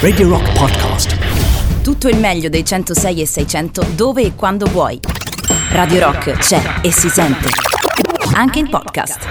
Radio Rock Podcast. Tutto il meglio dei 106 e 600 dove e quando vuoi. Radio Rock c'è e si sente. Anche in podcast.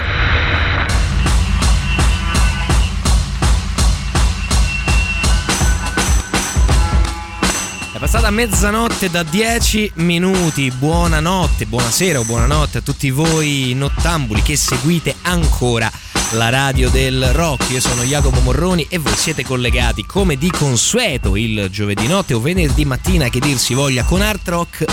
È passata mezzanotte da 10 minuti. Buonanotte, buonasera o buonanotte a tutti voi nottambuli che seguite ancora la radio del rock. Io sono Jacopo Morroni e voi siete collegati come di consueto il giovedì notte o venerdì mattina che dir si voglia con Art Rock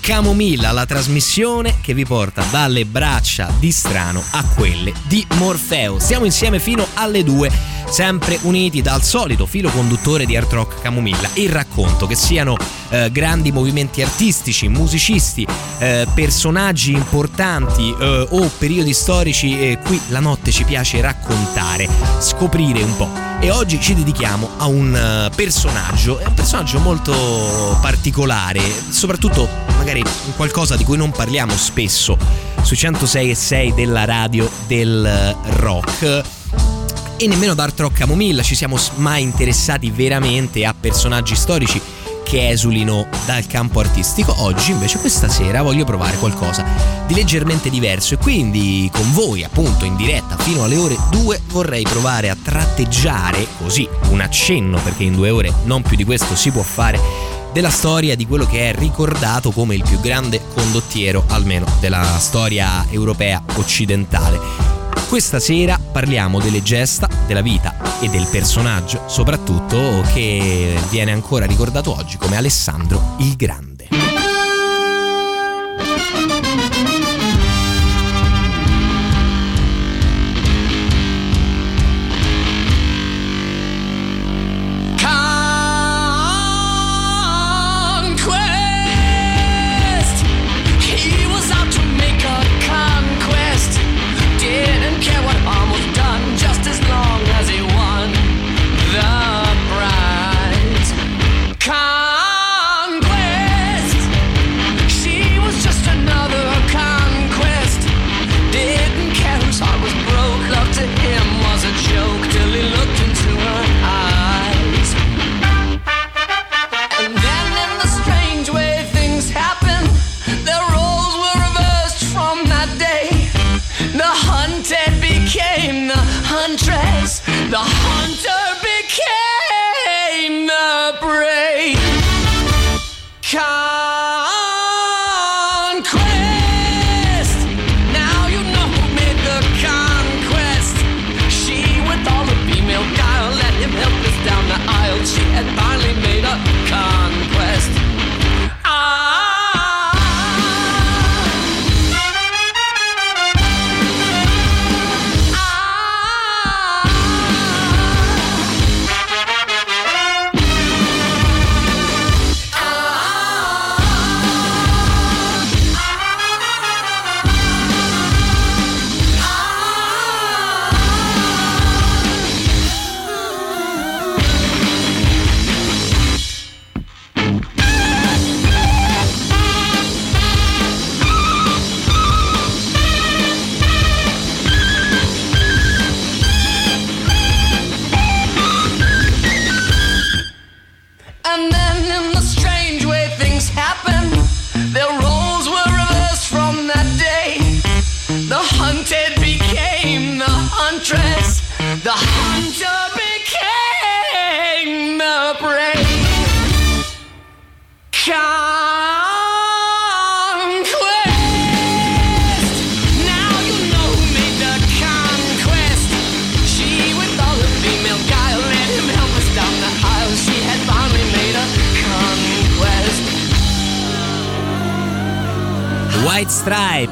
Camomilla, la trasmissione che vi porta dalle braccia di Strano a quelle di Morfeo. Stiamo insieme fino alle 2, sempre uniti dal solito filo conduttore di Art Rock Camomilla, il racconto, che siano eh, grandi movimenti artistici, musicisti, eh, personaggi importanti eh, o periodi storici, eh, qui la notte ci piace raccontare, scoprire un po'. E oggi ci dedichiamo a un uh, personaggio, è un personaggio molto particolare, soprattutto magari qualcosa di cui non parliamo spesso su 106 e 6 della radio del rock e nemmeno da Art Rock Camomilla ci siamo mai interessati veramente a personaggi storici che esulino dal campo artistico. Oggi invece questa sera voglio provare qualcosa di leggermente diverso e quindi con voi appunto in diretta fino alle ore 2 vorrei provare a tratteggiare così un accenno perché in due ore non più di questo si può fare della storia di quello che è ricordato come il più grande condottiero almeno della storia europea occidentale. Questa sera parliamo delle gesta, della vita e del personaggio, soprattutto che viene ancora ricordato oggi come Alessandro il Grande.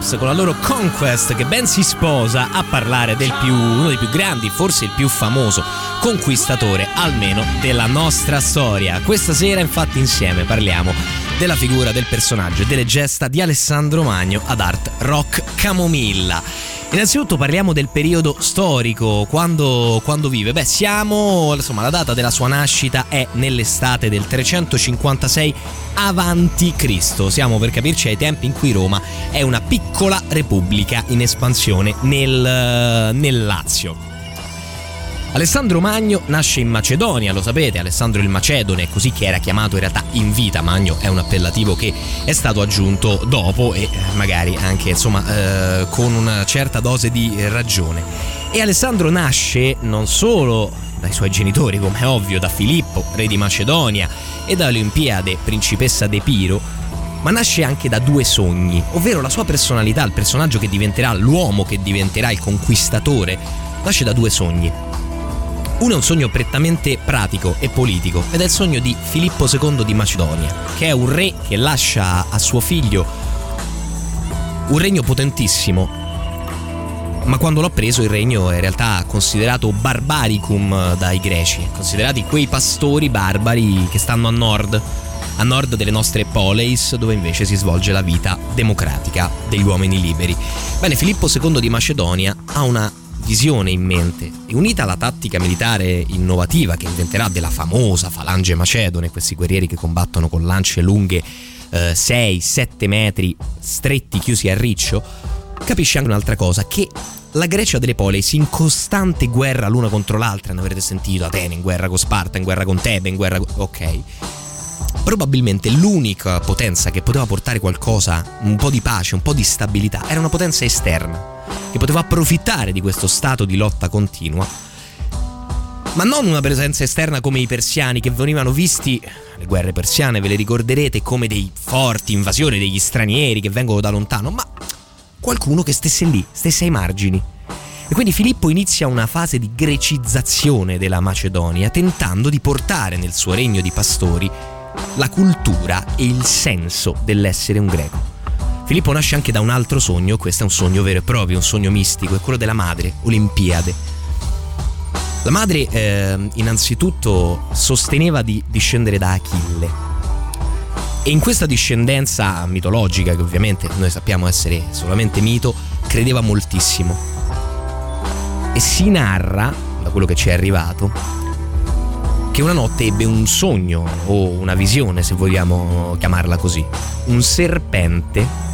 Stripes con la loro Conquest che ben si sposa a parlare del più, uno dei più grandi, forse il più famoso conquistatore almeno della nostra storia. Questa sera infatti insieme parliamo della figura del personaggio e delle gesta di Alessandro Magno ad Art Rock Camomilla. Innanzitutto parliamo del periodo storico, quando, quando, vive. Beh, siamo, insomma, la data della sua nascita è nell'estate del 356 avanti Cristo. Siamo per capirci ai tempi in cui Roma è una piccola repubblica in espansione nel, nel Lazio. Alessandro Magno nasce in Macedonia, lo sapete, Alessandro il Macedone, così che era chiamato in realtà in vita, Magno è un appellativo che è stato aggiunto dopo e eh, magari anche insomma eh, con una certa dose di ragione. E Alessandro nasce non solo dai suoi genitori, come è ovvio, da Filippo, re di Macedonia, e da Olimpiade, principessa d'Epiro, ma nasce anche da due sogni, ovvero la sua personalità, il personaggio che diventerà l'uomo che diventerà il conquistatore, nasce da due sogni. Uno è un sogno prettamente pratico e politico ed è il sogno di Filippo II di Macedonia, che è un re che lascia a suo figlio un regno potentissimo, ma quando l'ho preso il regno è in realtà considerato barbaricum dai greci, considerati quei pastori barbari che stanno a nord, a nord delle nostre poleis, dove invece si svolge la vita democratica degli uomini liberi. Bene, Filippo II di Macedonia ha una visione in mente e unita alla tattica militare innovativa che inventerà della famosa falange macedone, questi guerrieri che combattono con lance lunghe eh, 6-7 metri stretti chiusi a riccio, capisce anche un'altra cosa, che la Grecia delle Poleis in costante guerra l'una contro l'altra, ne avrete sentito, Atene in guerra con Sparta, in guerra con Tebe, in guerra con... ok. Probabilmente l'unica potenza che poteva portare qualcosa, un po' di pace, un po' di stabilità, era una potenza esterna che poteva approfittare di questo stato di lotta continua, ma non una presenza esterna come i persiani che venivano visti, le guerre persiane ve le ricorderete, come dei forti invasioni degli stranieri che vengono da lontano, ma qualcuno che stesse lì, stesse ai margini. E quindi Filippo inizia una fase di grecizzazione della Macedonia, tentando di portare nel suo regno di pastori la cultura e il senso dell'essere un greco. Filippo nasce anche da un altro sogno, questo è un sogno vero e proprio, un sogno mistico, è quello della madre, Olimpiade. La madre eh, innanzitutto sosteneva di discendere da Achille e in questa discendenza mitologica, che ovviamente noi sappiamo essere solamente mito, credeva moltissimo. E si narra, da quello che ci è arrivato, che una notte ebbe un sogno o una visione, se vogliamo chiamarla così. Un serpente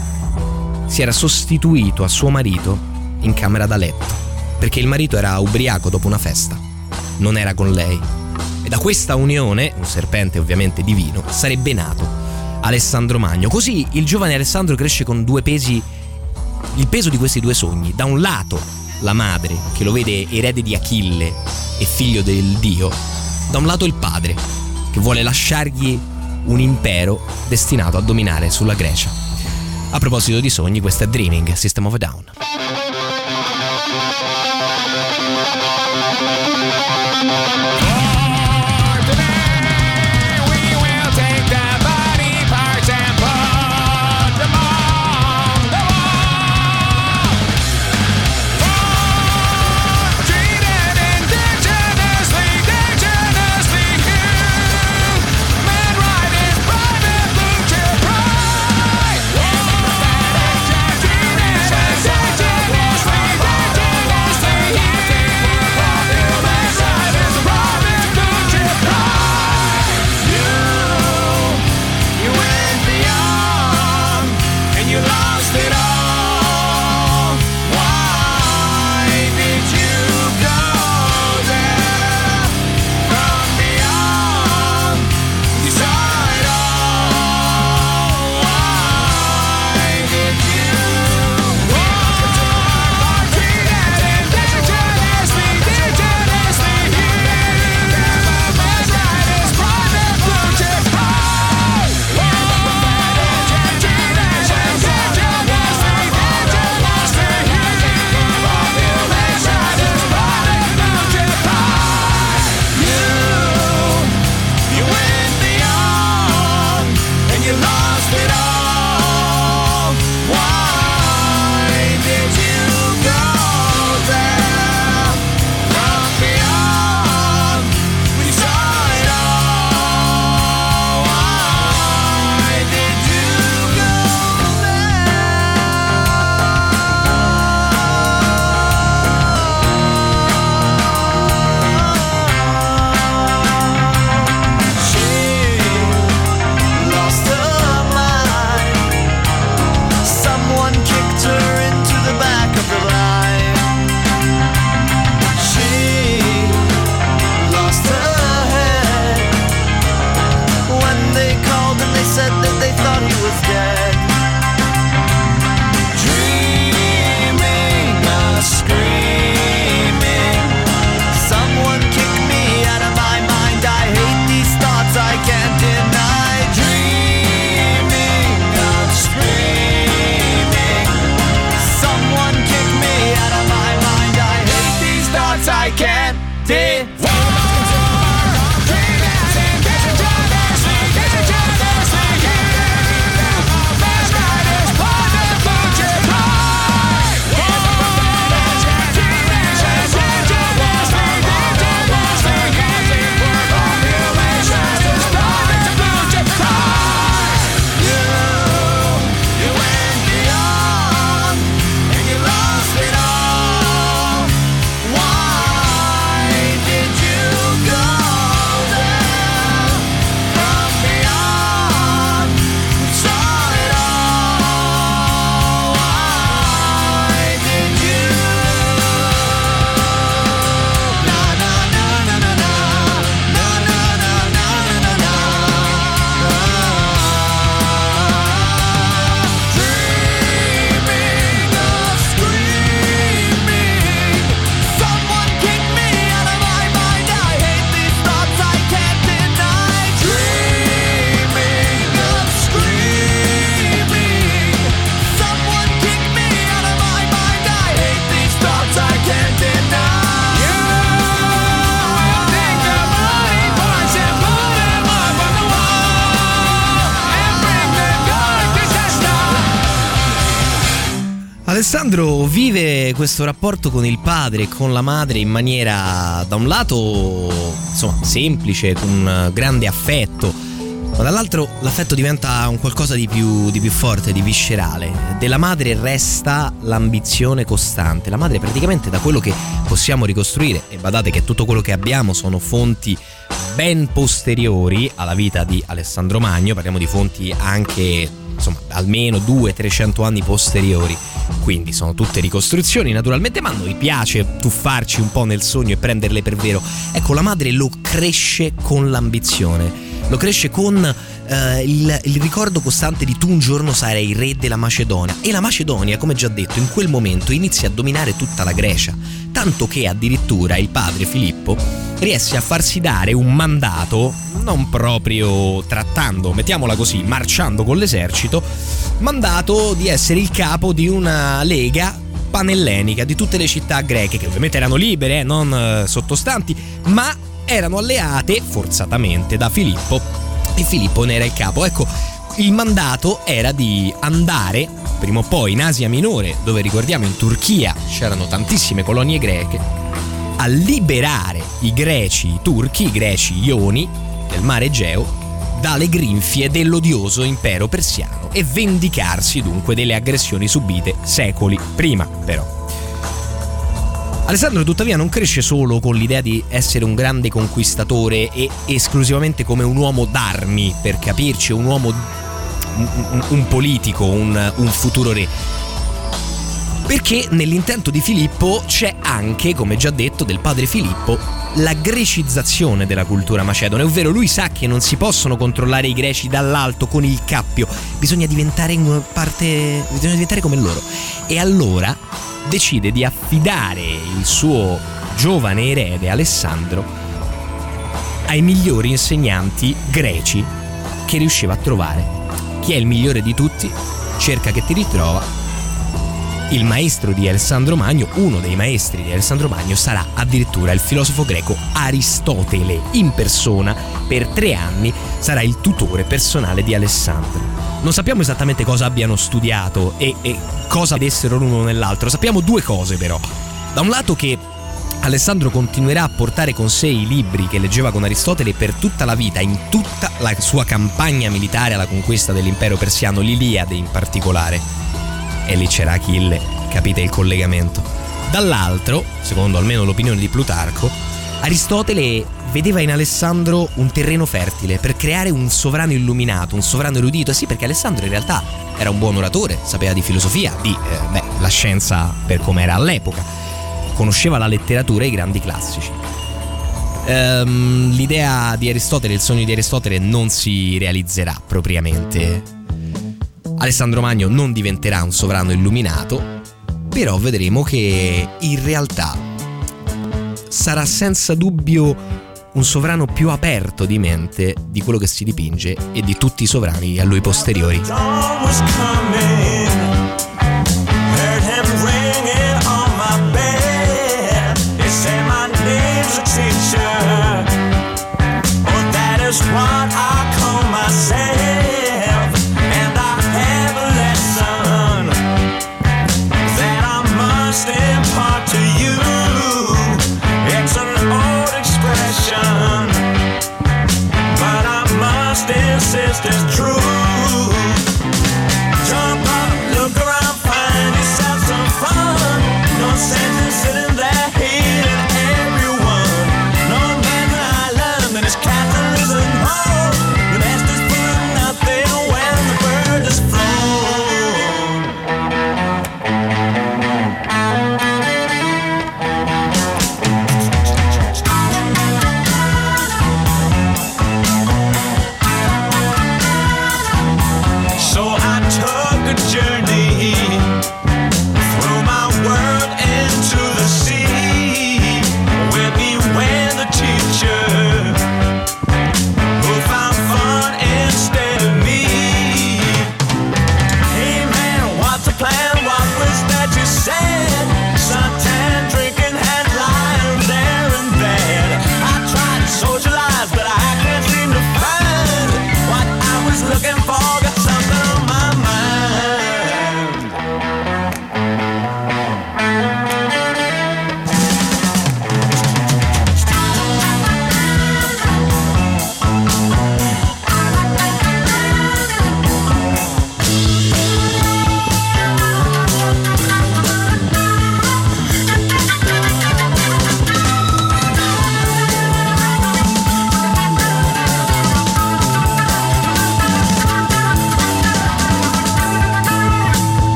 si era sostituito a suo marito in camera da letto, perché il marito era ubriaco dopo una festa, non era con lei. E da questa unione, un serpente ovviamente divino, sarebbe nato Alessandro Magno. Così il giovane Alessandro cresce con due pesi, il peso di questi due sogni. Da un lato la madre, che lo vede erede di Achille e figlio del dio, da un lato il padre, che vuole lasciargli un impero destinato a dominare sulla Grecia. A proposito di sogni, questo è Dreaming, System of a Down. Questo rapporto con il padre e con la madre in maniera da un lato insomma semplice, con grande affetto, ma dall'altro l'affetto diventa un qualcosa di più, di più, forte, di viscerale. Della madre resta l'ambizione costante. La madre praticamente da quello che possiamo ricostruire, e badate che tutto quello che abbiamo sono fonti ben posteriori alla vita di Alessandro Magno, parliamo di fonti anche insomma almeno 200-300 anni posteriori quindi sono tutte ricostruzioni naturalmente, ma a noi piace tuffarci un po' nel sogno e prenderle per vero. Ecco, la madre lo cresce con l'ambizione, lo cresce con Uh, il, il, ricordo costante di tu un giorno sarai re della Macedonia e la Macedonia, come già detto, in quel momento inizia a dominare tutta la Grecia, tanto che addirittura il padre Filippo riesce a farsi dare un mandato, non proprio trattando, mettiamola così, marciando con l'esercito, mandato di essere il capo di una lega panellenica di tutte le città greche, che ovviamente erano libere, eh, non eh, sottostanti, ma erano alleate forzatamente da Filippo e Filippo ne era il capo. Ecco, il mandato era di andare prima o poi in Asia Minore, dove ricordiamo in Turchia c'erano tantissime colonie greche, a liberare i greci i turchi, i greci ioni del mare Egeo dalle grinfie dell'odioso impero persiano e vendicarsi dunque delle aggressioni subite secoli prima, però. Alessandro tuttavia non cresce solo con l'idea di essere un grande conquistatore e esclusivamente come un uomo d'armi, per capirci, un uomo, un, politico, un, un futuro re perché nell'intento di Filippo c'è anche, come già detto, del padre Filippo, la grecizzazione della cultura macedone, ovvero lui sa che non si possono controllare i greci dall'alto con il cappio, bisogna diventare, parte, bisogna diventare come loro. E allora decide di affidare il suo giovane erede Alessandro ai migliori insegnanti greci che riusciva a trovare. Chi è il migliore di tutti? Cerca che ti ritrova il maestro di Alessandro Magno, uno dei maestri di Alessandro Magno, sarà addirittura il filosofo greco Aristotele in persona. Per tre anni sarà il tutore personale di Alessandro. Non sappiamo esattamente cosa abbiano studiato e, e cosa vedessero l'uno nell'altro, sappiamo due cose però. Da un lato che Alessandro continuerà a portare con sé i libri che leggeva con Aristotele per tutta la vita, in tutta la sua campagna militare alla conquista dell'impero persiano, l'Iliade in particolare e lì c'era Achille, capite il collegamento. Dall'altro, secondo almeno l'opinione di Plutarco, Aristotele vedeva in Alessandro un terreno fertile per creare un sovrano illuminato, un sovrano erudito. sì, perché Alessandro in realtà era un buon oratore, sapeva di filosofia, di eh, beh, la scienza per come era all'epoca, conosceva la letteratura e i grandi classici. Um, l'idea di Aristotele, il sogno di Aristotele non si realizzerà propriamente Alessandro Magno non diventerà un sovrano illuminato, però vedremo che in realtà sarà senza dubbio un sovrano più aperto di mente di quello che si dipinge e di tutti i sovrani a lui posteriori. sensation.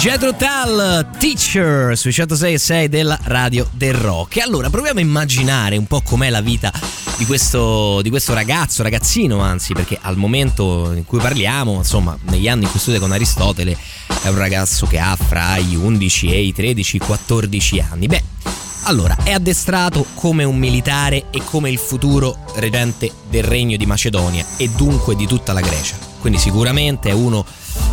Jetro Tal, teacher sui 106 e 6 della radio del rock. E allora proviamo a immaginare un po' com'è la vita di questo, di questo, ragazzo, ragazzino anzi, perché al momento in cui parliamo, insomma, negli anni in cui studia con Aristotele, è un ragazzo che ha fra gli 11 e i 13-14 anni. Beh, allora, è addestrato come un militare e come il futuro regente del regno di Macedonia e dunque di tutta la Grecia. Quindi sicuramente è uno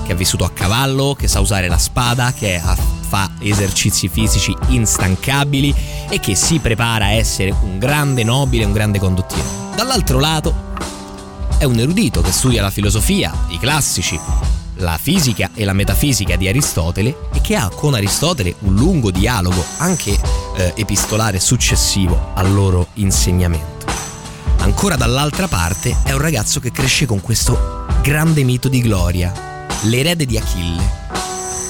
che ha vissuto a cavallo, che sa usare la spada, che fa esercizi fisici instancabili e che si prepara a essere un grande nobile, un grande condottiero. Dall'altro lato è un erudito che studia la filosofia, i classici, la fisica e la metafisica di Aristotele e che ha con Aristotele un lungo dialogo, anche eh, epistolare, successivo al loro insegnamento. Ancora dall'altra parte è un ragazzo che cresce con questo grande mito di gloria, l'erede di Achille,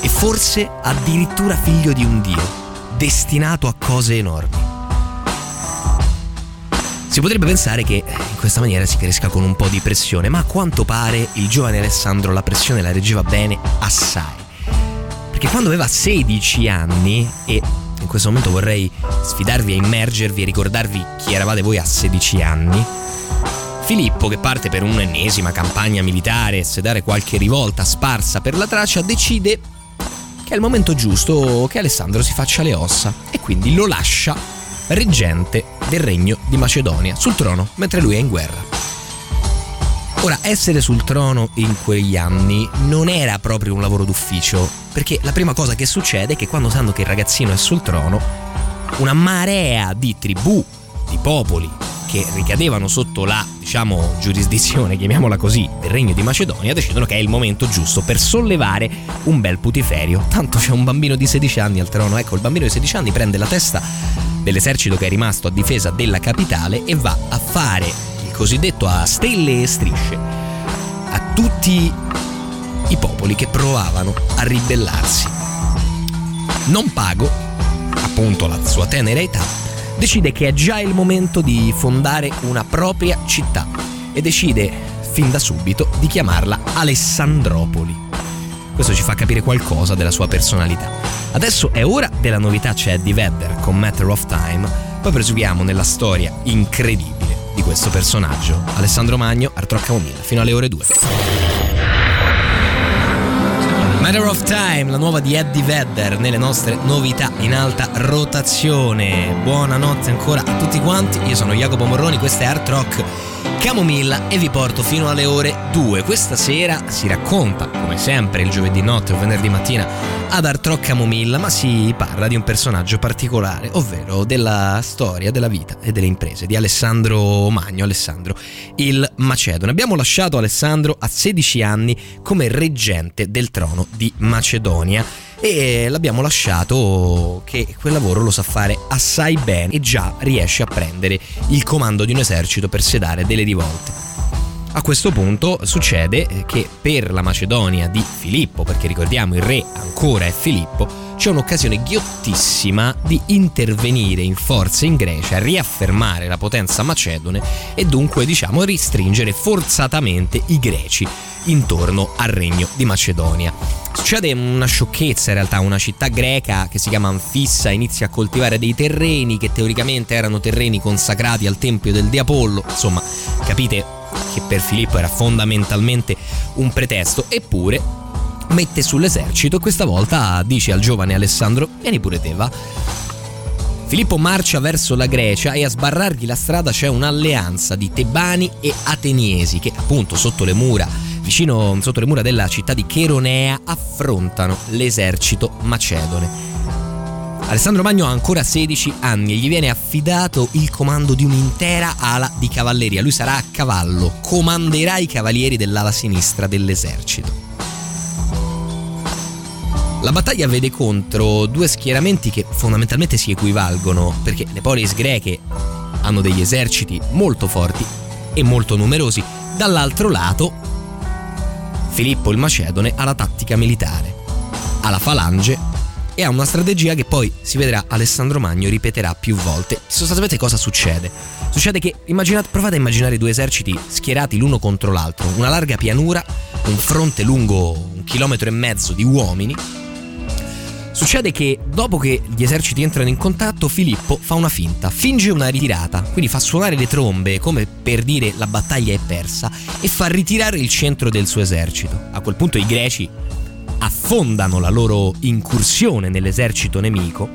e forse addirittura figlio di un dio, destinato a cose enormi. Si potrebbe pensare che in questa maniera si cresca con un po' di pressione, ma a quanto pare il giovane Alessandro la pressione la reggeva bene assai. Perché quando aveva 16 anni, e in questo momento vorrei sfidarvi a immergervi e ricordarvi chi eravate voi a 16 anni, Filippo, che parte per un'ennesima campagna militare e sedare qualche rivolta sparsa per la Tracia, decide che è il momento giusto che Alessandro si faccia le ossa e quindi lo lascia reggente del regno di Macedonia sul trono mentre lui è in guerra. Ora, essere sul trono in quegli anni non era proprio un lavoro d'ufficio, perché la prima cosa che succede è che quando sanno che il ragazzino è sul trono, una marea di tribù, di popoli, che ricadevano sotto la, diciamo, giurisdizione, chiamiamola così, del regno di Macedonia, decidono che è il momento giusto per sollevare un bel putiferio. Tanto c'è un bambino di 16 anni al trono, ecco, il bambino di 16 anni prende la testa dell'esercito che è rimasto a difesa della capitale e va a fare il cosiddetto a stelle e strisce a tutti i popoli che provavano a ribellarsi. Non pago, appunto la sua tenera età, decide che è già il momento di fondare una propria città e decide fin da subito di chiamarla Alessandropoli. Questo ci fa capire qualcosa della sua personalità. Adesso è ora della novità, c'è Eddie Vedder con Matter of Time, poi proseguiamo nella storia incredibile di questo personaggio. Alessandro Magno, Art Rock Camomilla, fino alle ore 2. Matter of Time, la nuova di Eddie Vedder nelle nostre novità in alta rotazione. Buonanotte ancora a tutti quanti, io sono Jacopo Morroni, questo è Art Rock Camomilla e vi porto fino alle ore 2. Questa sera si racconta, come sempre il giovedì notte o venerdì mattina, ad Art Rock Camomilla, ma si parla di un personaggio particolare, ovvero della storia, della vita e delle imprese di Alessandro Magno, Alessandro il Macedone. Abbiamo lasciato Alessandro a 16 anni come reggente del trono di Macedonia e l'abbiamo lasciato che quel lavoro lo sa fare assai bene e già riesce a prendere il comando di un esercito per sedare delle rivolte. A questo punto succede che per la Macedonia di Filippo, perché ricordiamo il re ancora è Filippo, c'è un'occasione ghiottissima di intervenire in forza in Grecia, riaffermare la potenza macedone e dunque diciamo ristringere forzatamente i greci intorno al regno di Macedonia. Succede una sciocchezza in realtà, una città greca che si chiama Anfissa inizia a coltivare dei terreni che teoricamente erano terreni consacrati al tempio del di Apollo, insomma capite che per Filippo era fondamentalmente un pretesto, eppure mette sull'esercito e questa volta dice al giovane Alessandro vieni pure te va. Filippo marcia verso la Grecia e a sbarrargli la strada c'è un'alleanza di tebani e ateniesi che appunto sotto le mura vicino sotto le mura della città di Cheronea affrontano l'esercito macedone. Alessandro Magno ha ancora 16 anni e gli viene affidato il comando di un'intera ala di cavalleria. Lui sarà a cavallo, comanderà i cavalieri dell'ala sinistra dell'esercito. La battaglia vede contro due schieramenti che fondamentalmente si equivalgono, perché le polis greche hanno degli eserciti molto forti e molto numerosi. Dall'altro lato, Filippo il Macedone ha la tattica militare, ha la falange e ha una strategia che poi si vedrà Alessandro Magno ripeterà più volte. Sostanzialmente cosa succede? Succede che immaginate, provate a immaginare due eserciti schierati l'uno contro l'altro, una larga pianura, un fronte lungo un chilometro e mezzo di uomini Succede che dopo che gli eserciti entrano in contatto, Filippo fa una finta, finge una ritirata, quindi fa suonare le trombe come per dire la battaglia è persa e fa ritirare il centro del suo esercito. A quel punto i greci affondano la loro incursione nell'esercito nemico,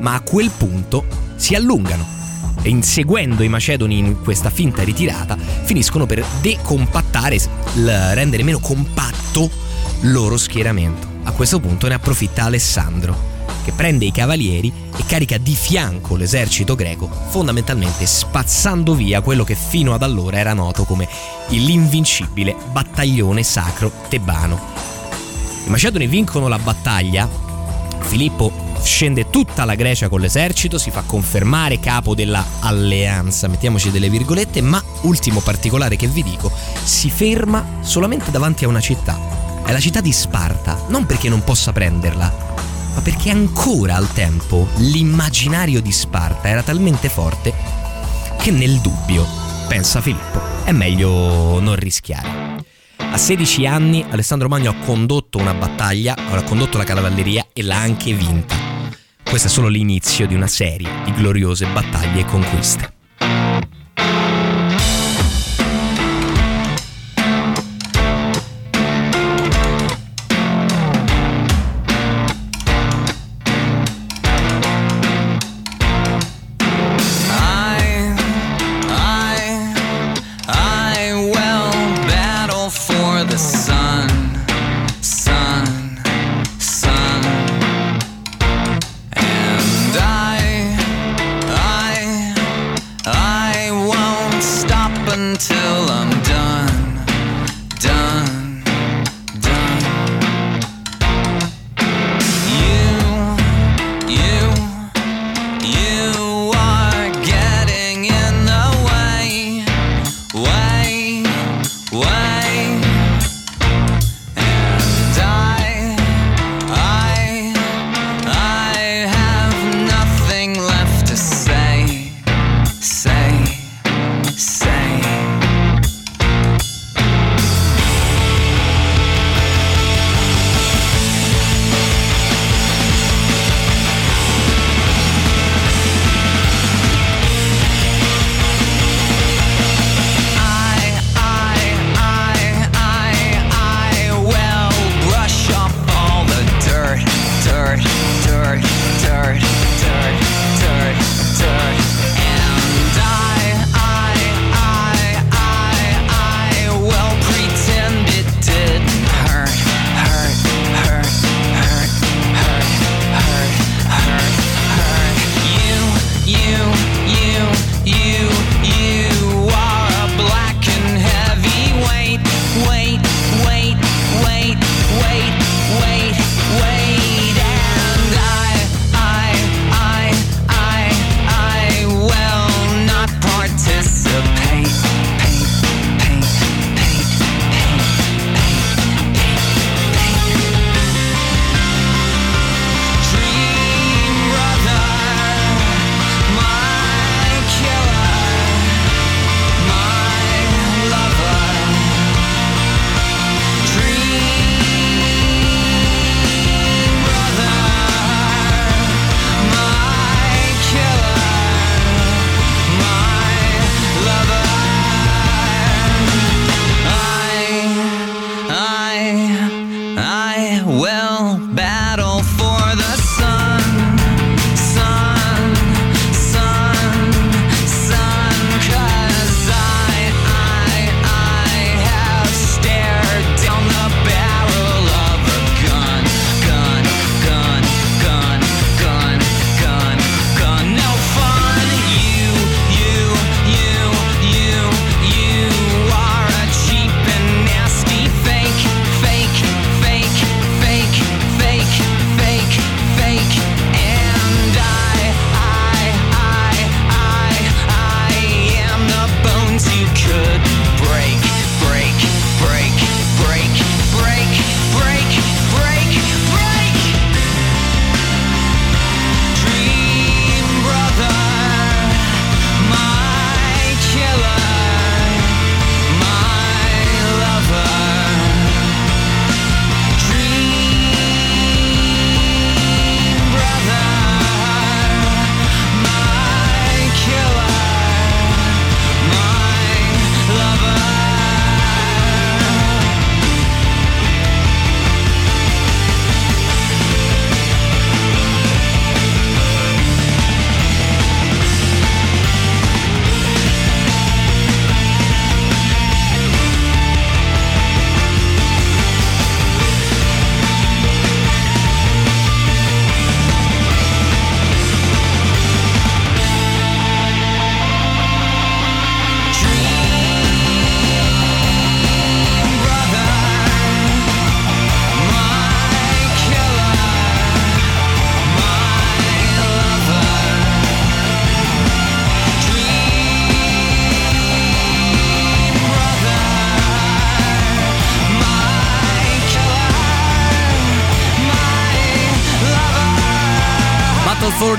ma a quel punto si allungano e inseguendo i macedoni in questa finta ritirata finiscono per decompattare, rendere meno compatto loro schieramento. A questo punto ne approfitta Alessandro, che prende i cavalieri e carica di fianco l'esercito greco, fondamentalmente spazzando via quello che fino ad allora era noto come l'invincibile battaglione sacro tebano. I macedoni vincono la battaglia, Filippo scende tutta la Grecia con l'esercito, si fa confermare capo della alleanza, mettiamoci delle virgolette, ma ultimo particolare che vi dico, si ferma solamente davanti a una città, è la città di Sparta, non perché non possa prenderla, ma perché ancora al tempo l'immaginario di Sparta era talmente forte che nel dubbio, pensa Filippo, è meglio non rischiare. A 16 anni Alessandro Magno ha condotto una battaglia, ha condotto la cavalleria e l'ha anche vinta. Questo è solo l'inizio di una serie di gloriose battaglie e conquiste.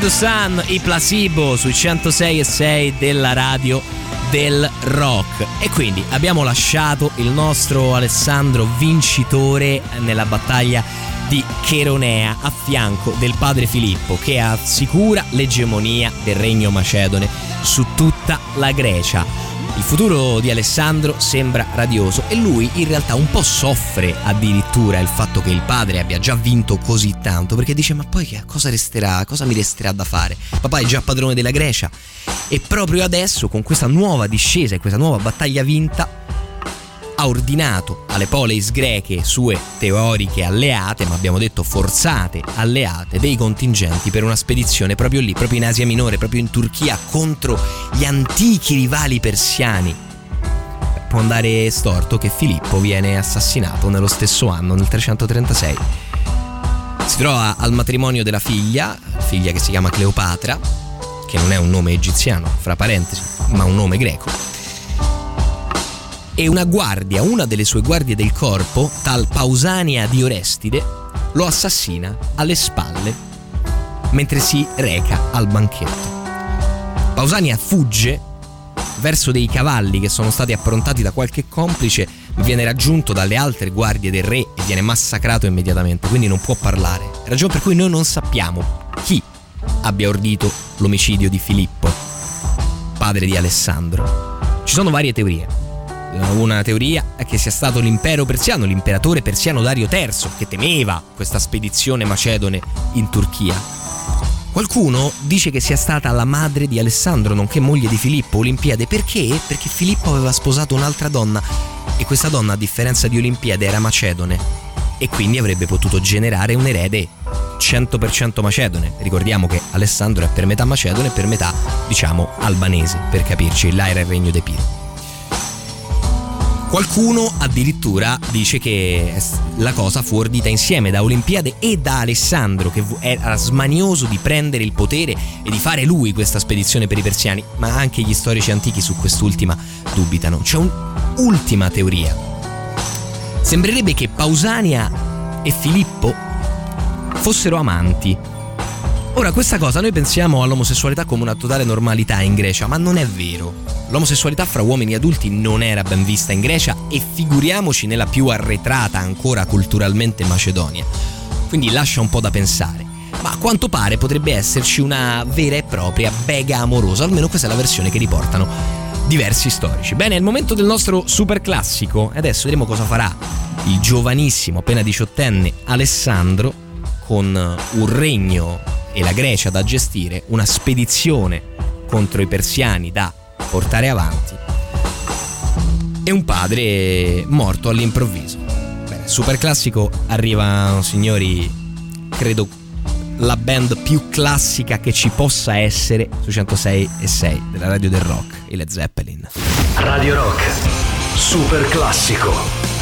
The Sun, i placebo sui 106 e 6 della radio del rock. E quindi abbiamo lasciato il nostro Alessandro vincitore nella battaglia di Cheronea a fianco del padre Filippo che assicura l'egemonia del regno macedone su tutta la Grecia. Il futuro di Alessandro sembra radioso e lui in realtà un po' soffre addirittura il fatto che il padre abbia già vinto così tanto perché dice ma poi che cosa resterà, cosa mi resterà da fare? Papà è già padrone della Grecia e proprio adesso con questa nuova discesa e questa nuova battaglia vinta ha ordinato alle poleis greche sue teoriche alleate, ma abbiamo detto forzate alleate, dei contingenti per una spedizione proprio lì, proprio in Asia Minore, proprio in Turchia, contro gli antichi rivali persiani. Può andare storto che Filippo viene assassinato nello stesso anno, nel 336. Si trova al matrimonio della figlia, figlia che si chiama Cleopatra, che non è un nome egiziano, fra parentesi, ma un nome greco e una guardia, una delle sue guardie del corpo, tal Pausania di Orestide, lo assassina alle spalle mentre si reca al banchetto. Pausania fugge verso dei cavalli che sono stati approntati da qualche complice, viene raggiunto dalle altre guardie del re e viene massacrato immediatamente, quindi non può parlare. Ragione per cui noi non sappiamo chi abbia ordito l'omicidio di Filippo, padre di Alessandro. Ci sono varie teorie. Una teoria è che sia stato l'impero persiano, l'imperatore persiano Dario III, che temeva questa spedizione macedone in Turchia. Qualcuno dice che sia stata la madre di Alessandro, nonché moglie di Filippo, Olimpiade. Perché? Perché Filippo aveva sposato un'altra donna e questa donna, a differenza di Olimpiade, era macedone e quindi avrebbe potuto generare un erede 100% macedone. Ricordiamo che Alessandro è per metà macedone e per metà, diciamo, albanese, per capirci, là era il regno d'Epiro. Qualcuno addirittura dice che la cosa fu ordita insieme da Olimpiade e da Alessandro, che era smanioso di prendere il potere e di fare lui questa spedizione per i persiani, ma anche gli storici antichi su quest'ultima dubitano. C'è un'ultima teoria. Sembrerebbe che Pausania e Filippo fossero amanti Ora, questa cosa noi pensiamo all'omosessualità come una totale normalità in Grecia, ma non è vero. L'omosessualità fra uomini adulti non era ben vista in Grecia e figuriamoci nella più arretrata ancora culturalmente Macedonia. Quindi lascia un po' da pensare. Ma a quanto pare potrebbe esserci una vera e propria bega amorosa, almeno questa è la versione che riportano diversi storici. Bene, è il momento del nostro super classico e adesso vedremo cosa farà il giovanissimo, appena diciottenne Alessandro con un regno e la Grecia da gestire, una spedizione contro i persiani da portare avanti e un padre morto all'improvviso. Bene, super classico arriva, signori, credo la band più classica che ci possa essere su 106 e 6 della radio del rock, i Led Zeppelin. Radio Rock, super classico.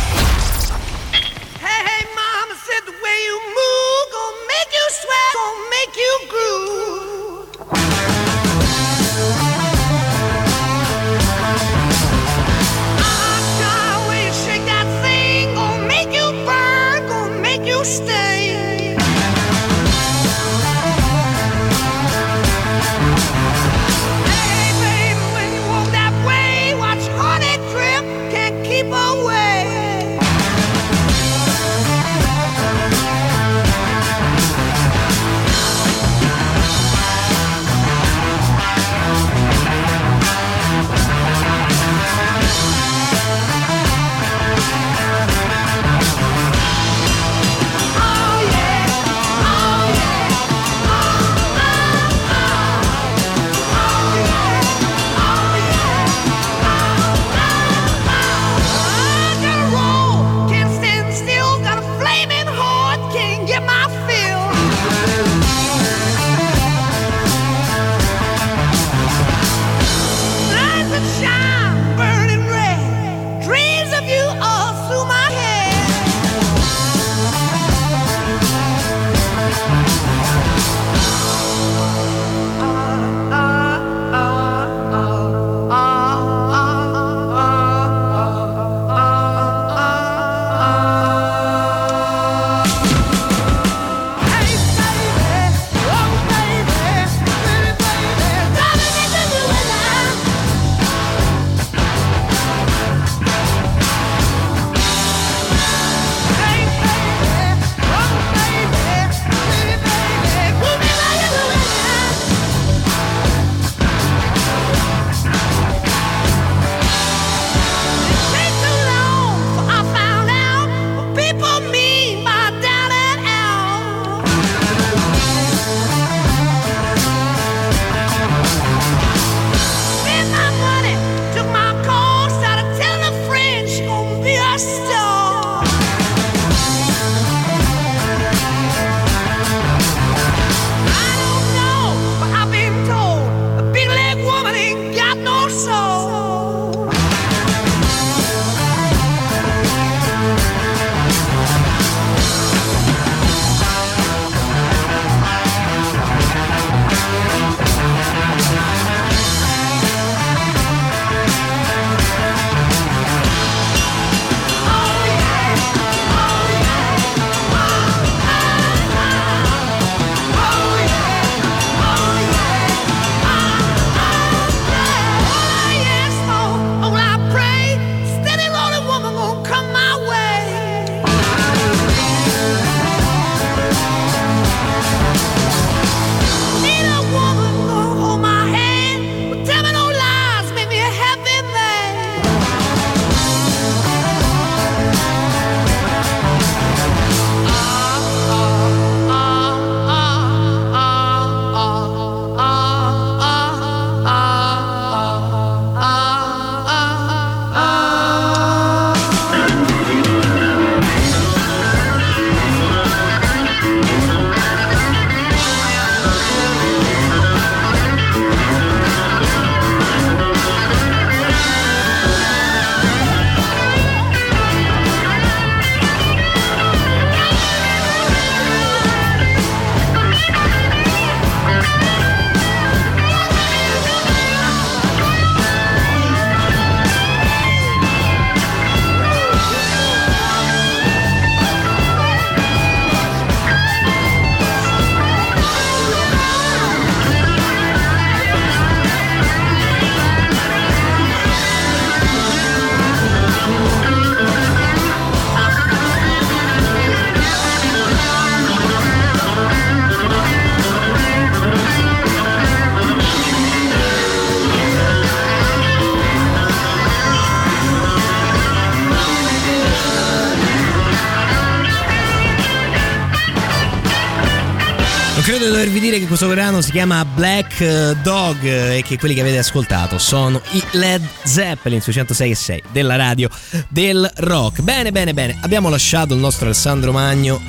Credo di dovervi dire che questo brano si chiama Black eh, Dog e che quelli che avete ascoltato sono i Led Zeppelin sui 106 e 6 della radio del rock. Bene, bene, bene. Abbiamo lasciato il nostro Alessandro Magno,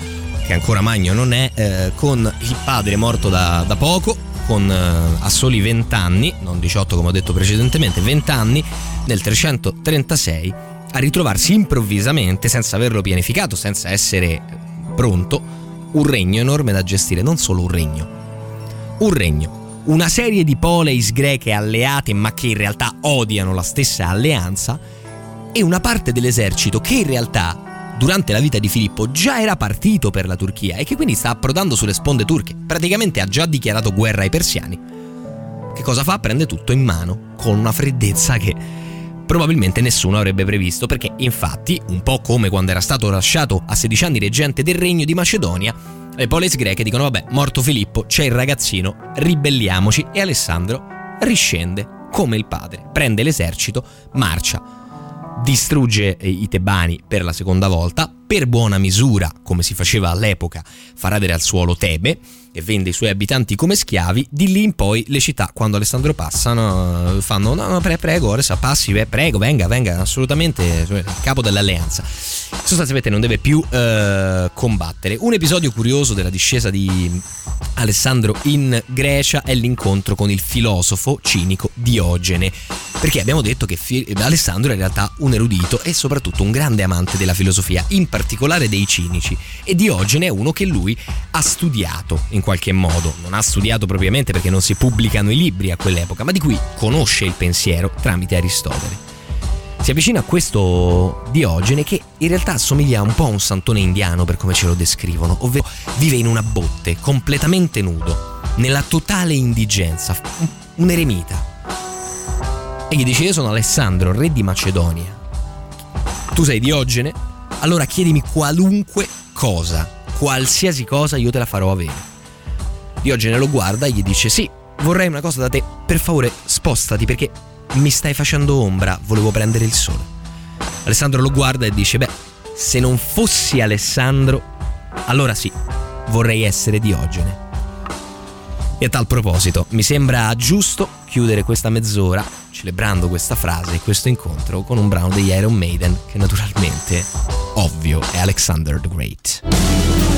che ancora Magno non è, eh, con il padre morto da, da poco, con eh, a soli 20 anni, non 18 come ho detto precedentemente, 20 anni, nel 336, a ritrovarsi improvvisamente, senza averlo pianificato, senza essere pronto, un regno enorme da gestire, non solo un regno. Un regno, una serie di poleis greche alleate ma che in realtà odiano la stessa alleanza e una parte dell'esercito che in realtà durante la vita di Filippo già era partito per la Turchia e che quindi sta approdando sulle sponde turche. Praticamente ha già dichiarato guerra ai persiani. Che cosa fa? Prende tutto in mano con una freddezza che probabilmente nessuno avrebbe previsto, perché infatti, un po' come quando era stato lasciato a 16 anni reggente del regno di Macedonia, le polis greche dicono vabbè, morto Filippo, c'è il ragazzino, ribelliamoci. E Alessandro riscende come il padre, prende l'esercito, marcia, distrugge i tebani per la seconda volta, per buona misura, come si faceva all'epoca, fa radere al suolo Tebe, e vende i suoi abitanti come schiavi, di lì in poi le città, quando Alessandro passa, no, fanno no, no, pre, prego, ora passi, beh, prego, venga, venga, assolutamente cioè, capo dell'alleanza. Sostanzialmente non deve più eh, combattere. Un episodio curioso della discesa di Alessandro in Grecia è l'incontro con il filosofo cinico Diogene, perché abbiamo detto che Alessandro è in realtà un erudito e soprattutto un grande amante della filosofia, in particolare dei cinici, e Diogene è uno che lui ha studiato in qualche modo, non ha studiato propriamente perché non si pubblicano i libri a quell'epoca, ma di cui conosce il pensiero tramite Aristotele. Si avvicina a questo Diogene che in realtà assomiglia un po' a un santone indiano per come ce lo descrivono, ovvero vive in una botte, completamente nudo, nella totale indigenza, un eremita. E gli dice io sono Alessandro, re di Macedonia. Tu sei Diogene? Allora chiedimi qualunque cosa, qualsiasi cosa io te la farò avere. Diogene lo guarda e gli dice sì, vorrei una cosa da te, per favore spostati perché mi stai facendo ombra, volevo prendere il sole. Alessandro lo guarda e dice beh, se non fossi Alessandro, allora sì, vorrei essere Diogene. E a tal proposito, mi sembra giusto chiudere questa mezz'ora celebrando questa frase e questo incontro con un brano degli Iron Maiden che naturalmente, ovvio, è Alexander the Great.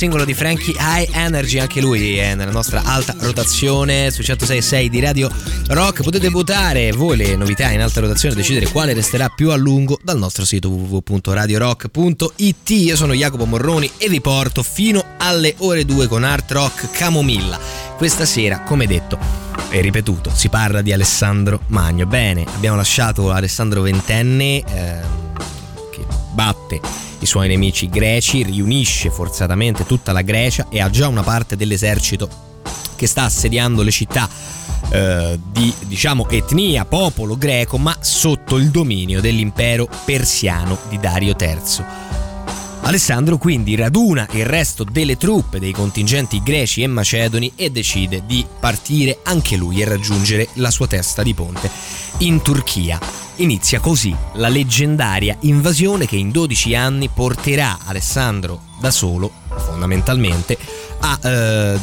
Singolo di Frankie High Energy, anche lui è nella nostra alta rotazione su 106.6 di Radio Rock. Potete votare voi le novità in alta rotazione e decidere quale resterà più a lungo dal nostro sito www.radiorock.it. Io sono Jacopo Morroni e vi porto fino alle ore 2 con Art Rock Camomilla. Questa sera, come detto, e ripetuto, si parla di Alessandro Magno. Bene, abbiamo lasciato Alessandro ventenne eh, batte i suoi nemici greci, riunisce forzatamente tutta la Grecia e ha già una parte dell'esercito che sta assediando le città eh, di diciamo etnia, popolo greco, ma sotto il dominio dell'impero persiano di Dario III. Alessandro quindi raduna il resto delle truppe dei contingenti greci e macedoni e decide di partire anche lui e raggiungere la sua testa di ponte in Turchia. Inizia così la leggendaria invasione che in 12 anni porterà Alessandro da solo, fondamentalmente, a eh,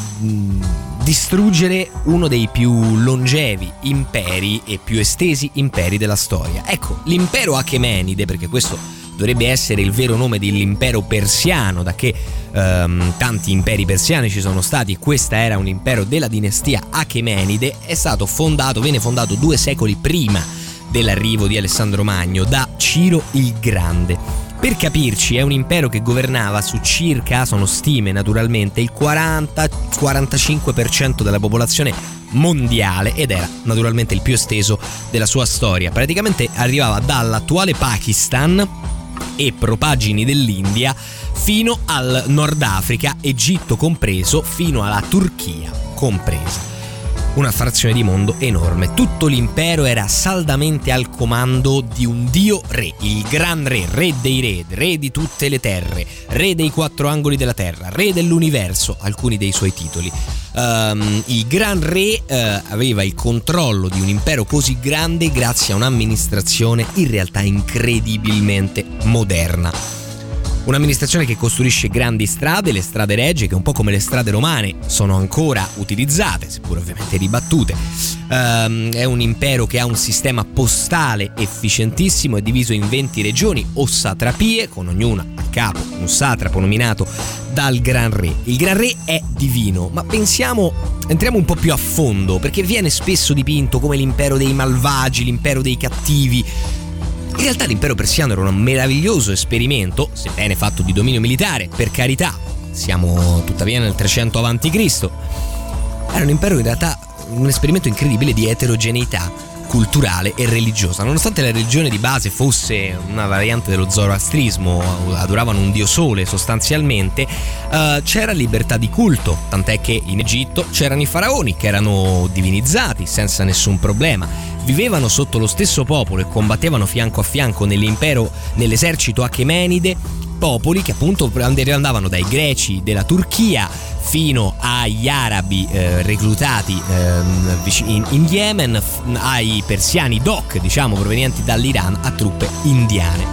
distruggere uno dei più longevi imperi e più estesi imperi della storia. Ecco, l'impero Achemenide, perché questo dovrebbe essere il vero nome dell'impero persiano, da che ehm, tanti imperi persiani ci sono stati, questo era un impero della dinastia Achemenide, è stato fondato, venne fondato due secoli prima dell'arrivo di Alessandro Magno da Ciro il Grande. Per capirci, è un impero che governava su circa, sono stime naturalmente, il 40-45% della popolazione mondiale ed era naturalmente il più esteso della sua storia. Praticamente arrivava dall'attuale Pakistan e propagini dell'India fino al Nord Africa, Egitto compreso, fino alla Turchia compresa una frazione di mondo enorme. Tutto l'impero era saldamente al comando di un dio re, il gran re, re dei re, re di tutte le terre, re dei quattro angoli della terra, re dell'universo, alcuni dei suoi titoli. Um, il gran re uh, aveva il controllo di un impero così grande grazie a un'amministrazione in realtà incredibilmente moderna. Un'amministrazione che costruisce grandi strade, le strade regge, che un po' come le strade romane sono ancora utilizzate, seppur ovviamente ribattute. Um, è un impero che ha un sistema postale efficientissimo, è diviso in 20 regioni o satrapie, con ognuna a capo un satrapo nominato dal Gran Re. Il Gran Re è divino, ma pensiamo, entriamo un po' più a fondo, perché viene spesso dipinto come l'impero dei malvagi, l'impero dei cattivi. In realtà l'impero persiano era un meraviglioso esperimento, sebbene fatto di dominio militare, per carità, siamo tuttavia nel 300 a.C. Era un impero in realtà un esperimento incredibile di eterogeneità culturale e religiosa. Nonostante la religione di base fosse una variante dello zoroastrismo, adoravano un dio sole sostanzialmente, uh, c'era libertà di culto, tant'è che in Egitto c'erano i faraoni che erano divinizzati senza nessun problema vivevano sotto lo stesso popolo e combattevano fianco a fianco nell'impero, nell'esercito Achemenide, popoli che appunto andavano dai greci della Turchia fino agli arabi eh, reclutati eh, in, in, Yemen, ai persiani doc, diciamo, provenienti dall'Iran, a truppe indiane.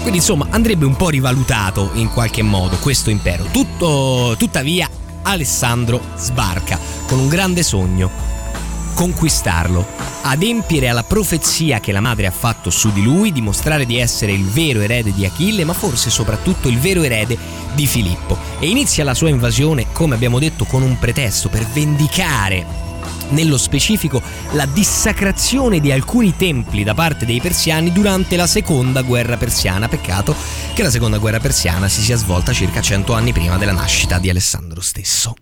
Quindi insomma andrebbe un po' rivalutato in qualche modo questo impero. Tutto, tuttavia Alessandro sbarca con un grande sogno, conquistarlo, adempiere alla profezia che la madre ha fatto su di lui, dimostrare di essere il vero erede di Achille, ma forse soprattutto il vero erede di Filippo. E inizia la sua invasione, come abbiamo detto, con un pretesto per vendicare nello specifico la dissacrazione di alcuni templi da parte dei persiani durante la seconda guerra persiana. Peccato che la seconda guerra persiana si sia svolta circa 100 anni prima della nascita di Alessandro stesso.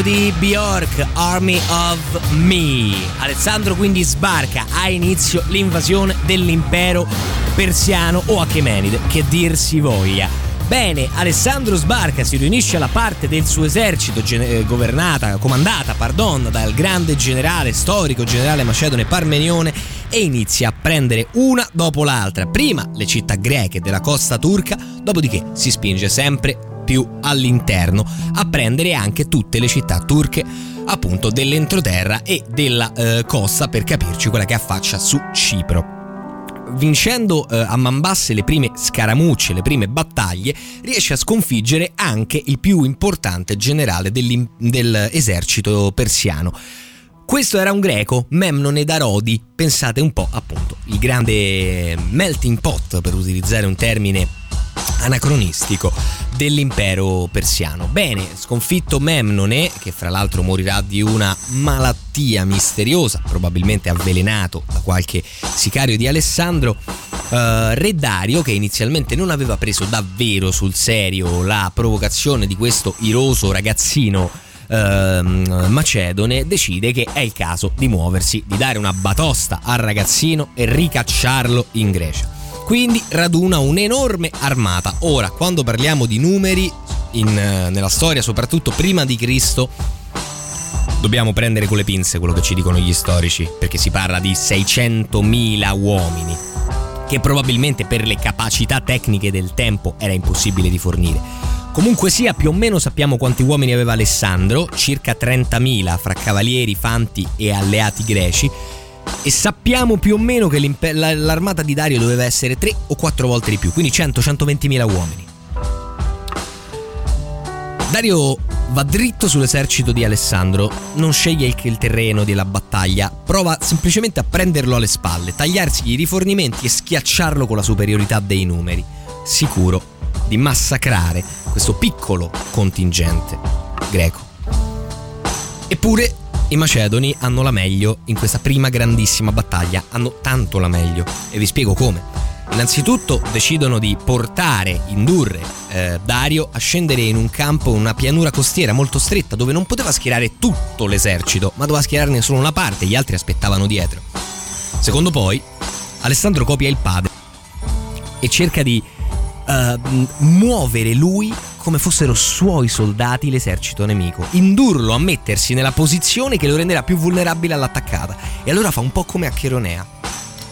Nordico di Bjork, Army of Me. Alessandro quindi sbarca a inizio l'invasione dell'impero persiano o Achemenide, che dir si voglia. Bene, Alessandro sbarca, si riunisce alla parte del suo esercito gen- governata, comandata, pardon, dal grande generale storico generale macedone Parmenione e inizia a prendere una dopo l'altra, prima le città greche della costa turca, dopodiché si spinge sempre più all'interno, a prendere anche tutte le città turche appunto dell'entroterra e della eh, costa per capirci quella che affaccia su Cipro vincendo eh, a Mambasse le prime scaramucce, le prime battaglie, riesce a sconfiggere anche il più importante generale dell'esercito persiano. Questo era un greco, Memnone da Rodi, pensate un po' appunto, il grande melting pot per utilizzare un termine anacronistico dell'impero persiano. Bene, sconfitto Memnone, che fra l'altro morirà di una malattia misteriosa, probabilmente avvelenato da qualche sicario di Alessandro, Uh, Re Dario, che inizialmente non aveva preso davvero sul serio la provocazione di questo iroso ragazzino uh, macedone, decide che è il caso di muoversi, di dare una batosta al ragazzino e ricacciarlo in Grecia. Quindi raduna un'enorme armata. Ora, quando parliamo di numeri, in, eh, nella storia, soprattutto prima di Cristo, dobbiamo prendere con le pinze quello che ci dicono gli storici, perché si parla di 600.000 uomini, che probabilmente per le capacità tecniche del tempo era impossibile di fornire. Comunque sia, più o meno sappiamo quanti uomini aveva Alessandro, circa 30.000 fra cavalieri, fanti e alleati greci, e sappiamo più o meno che l'armata di Dario doveva essere 3 o 4 volte di più, quindi 100-120 mila uomini. Dario va dritto sull'esercito di Alessandro, non sceglie il, il terreno della battaglia, prova semplicemente a prenderlo alle spalle, tagliarsi i rifornimenti e schiacciarlo con la superiorità dei numeri, sicuro di massacrare questo piccolo contingente greco. Eppure i Macedoni hanno la meglio in questa prima grandissima battaglia, hanno tanto la meglio e vi spiego come. Innanzitutto decidono di portare, indurre eh, Dario a scendere in un campo, una pianura costiera molto stretta dove non poteva schierare tutto l'esercito, ma doveva schierarne solo una parte, gli altri aspettavano dietro. Secondo poi, Alessandro copia il padre e cerca di uh, muovere lui come fossero suoi soldati l'esercito nemico, indurlo a mettersi nella posizione che lo renderà più vulnerabile all'attaccata. E allora fa un po' come a Cheronea.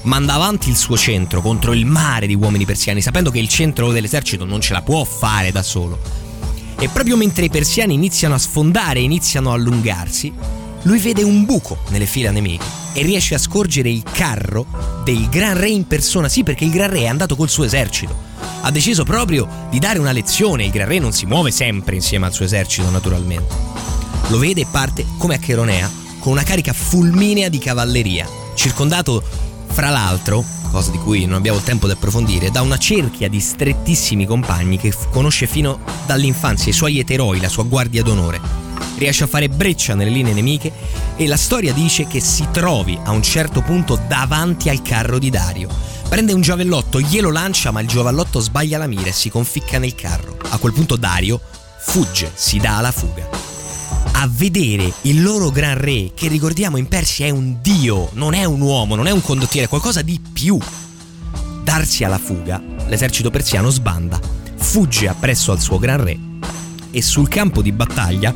Manda avanti il suo centro contro il mare di uomini persiani, sapendo che il centro dell'esercito non ce la può fare da solo. E proprio mentre i persiani iniziano a sfondare e iniziano a allungarsi, lui vede un buco nelle fila nemiche e riesce a scorgere il carro del Gran Re in persona. Sì, perché il Gran Re è andato col suo esercito ha deciso proprio di dare una lezione. Il Gran Re non si muove sempre insieme al suo esercito, naturalmente. Lo vede e parte come a Cheronea, con una carica fulminea di cavalleria, circondato, fra l'altro, cosa di cui non abbiamo tempo di approfondire, da una cerchia di strettissimi compagni che conosce fino dall'infanzia i suoi eteroi, la sua guardia d'onore. Riesce a fare breccia nelle linee nemiche e la storia dice che si trovi a un certo punto davanti al carro di Dario Prende un giavellotto, glielo lancia, ma il giavellotto sbaglia la mira e si conficca nel carro. A quel punto Dario fugge, si dà alla fuga. A vedere il loro gran re, che ricordiamo in Persia è un dio, non è un uomo, non è un condottiere, è qualcosa di più. Darsi alla fuga, l'esercito persiano sbanda, fugge appresso al suo gran re e sul campo di battaglia,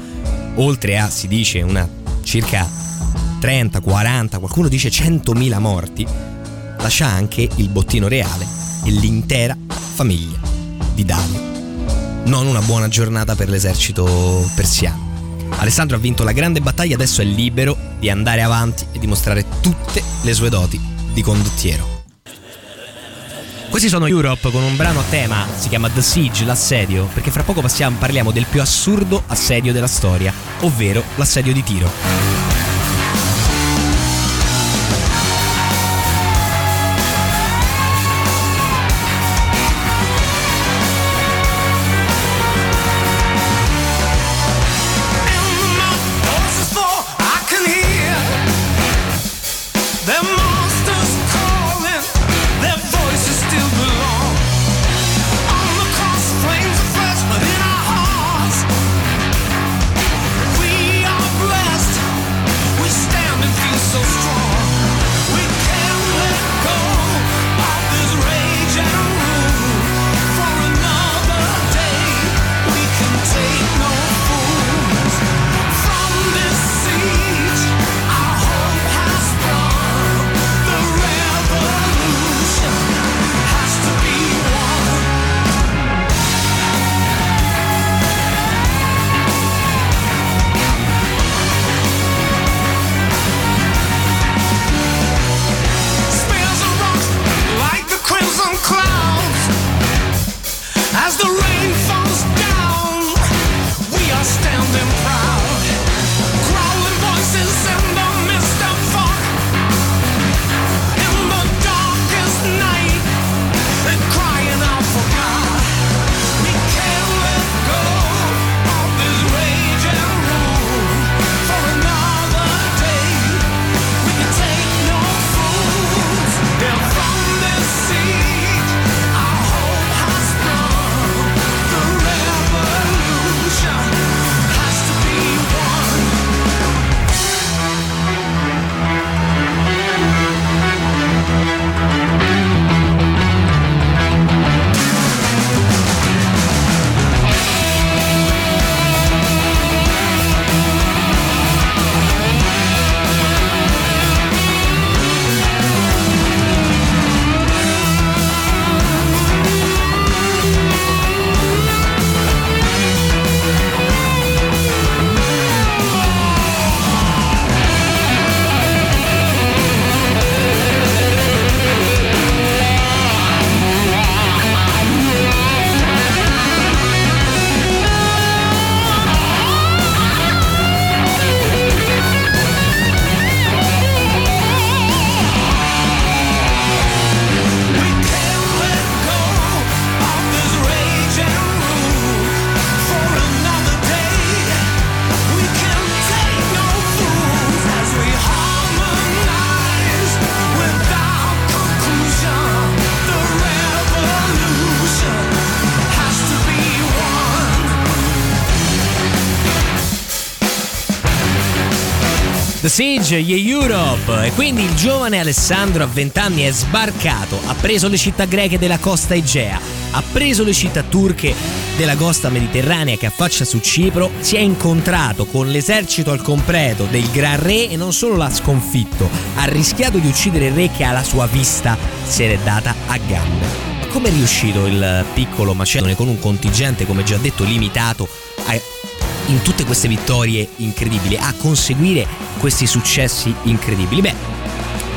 oltre a, si dice, una circa 30, 40, qualcuno dice 100.000 morti, lascia anche il bottino reale e l'intera famiglia di Dario. Non una buona giornata per l'esercito persiano. Alessandro ha vinto la grande battaglia, adesso è libero di andare avanti e dimostrare tutte le sue doti di condottiero. Questi sono Europe con un brano a tema, si chiama The Siege, l'assedio, perché fra poco passiamo, parliamo del più assurdo assedio della storia, ovvero l'assedio di Tiro. Siege, Ye Europe. E quindi il giovane Alessandro a 20 anni è sbarcato, ha preso le città greche della costa Egea, ha preso le città turche della costa mediterranea che affaccia su Cipro, si è incontrato con l'esercito al completo del Gran Re e non solo l'ha sconfitto, ha rischiato di uccidere il re che alla sua vista si è data a gambe. Come è riuscito il piccolo Macedone con un contingente, come già detto, limitato a in tutte queste vittorie incredibili, a conseguire questi successi incredibili? Beh,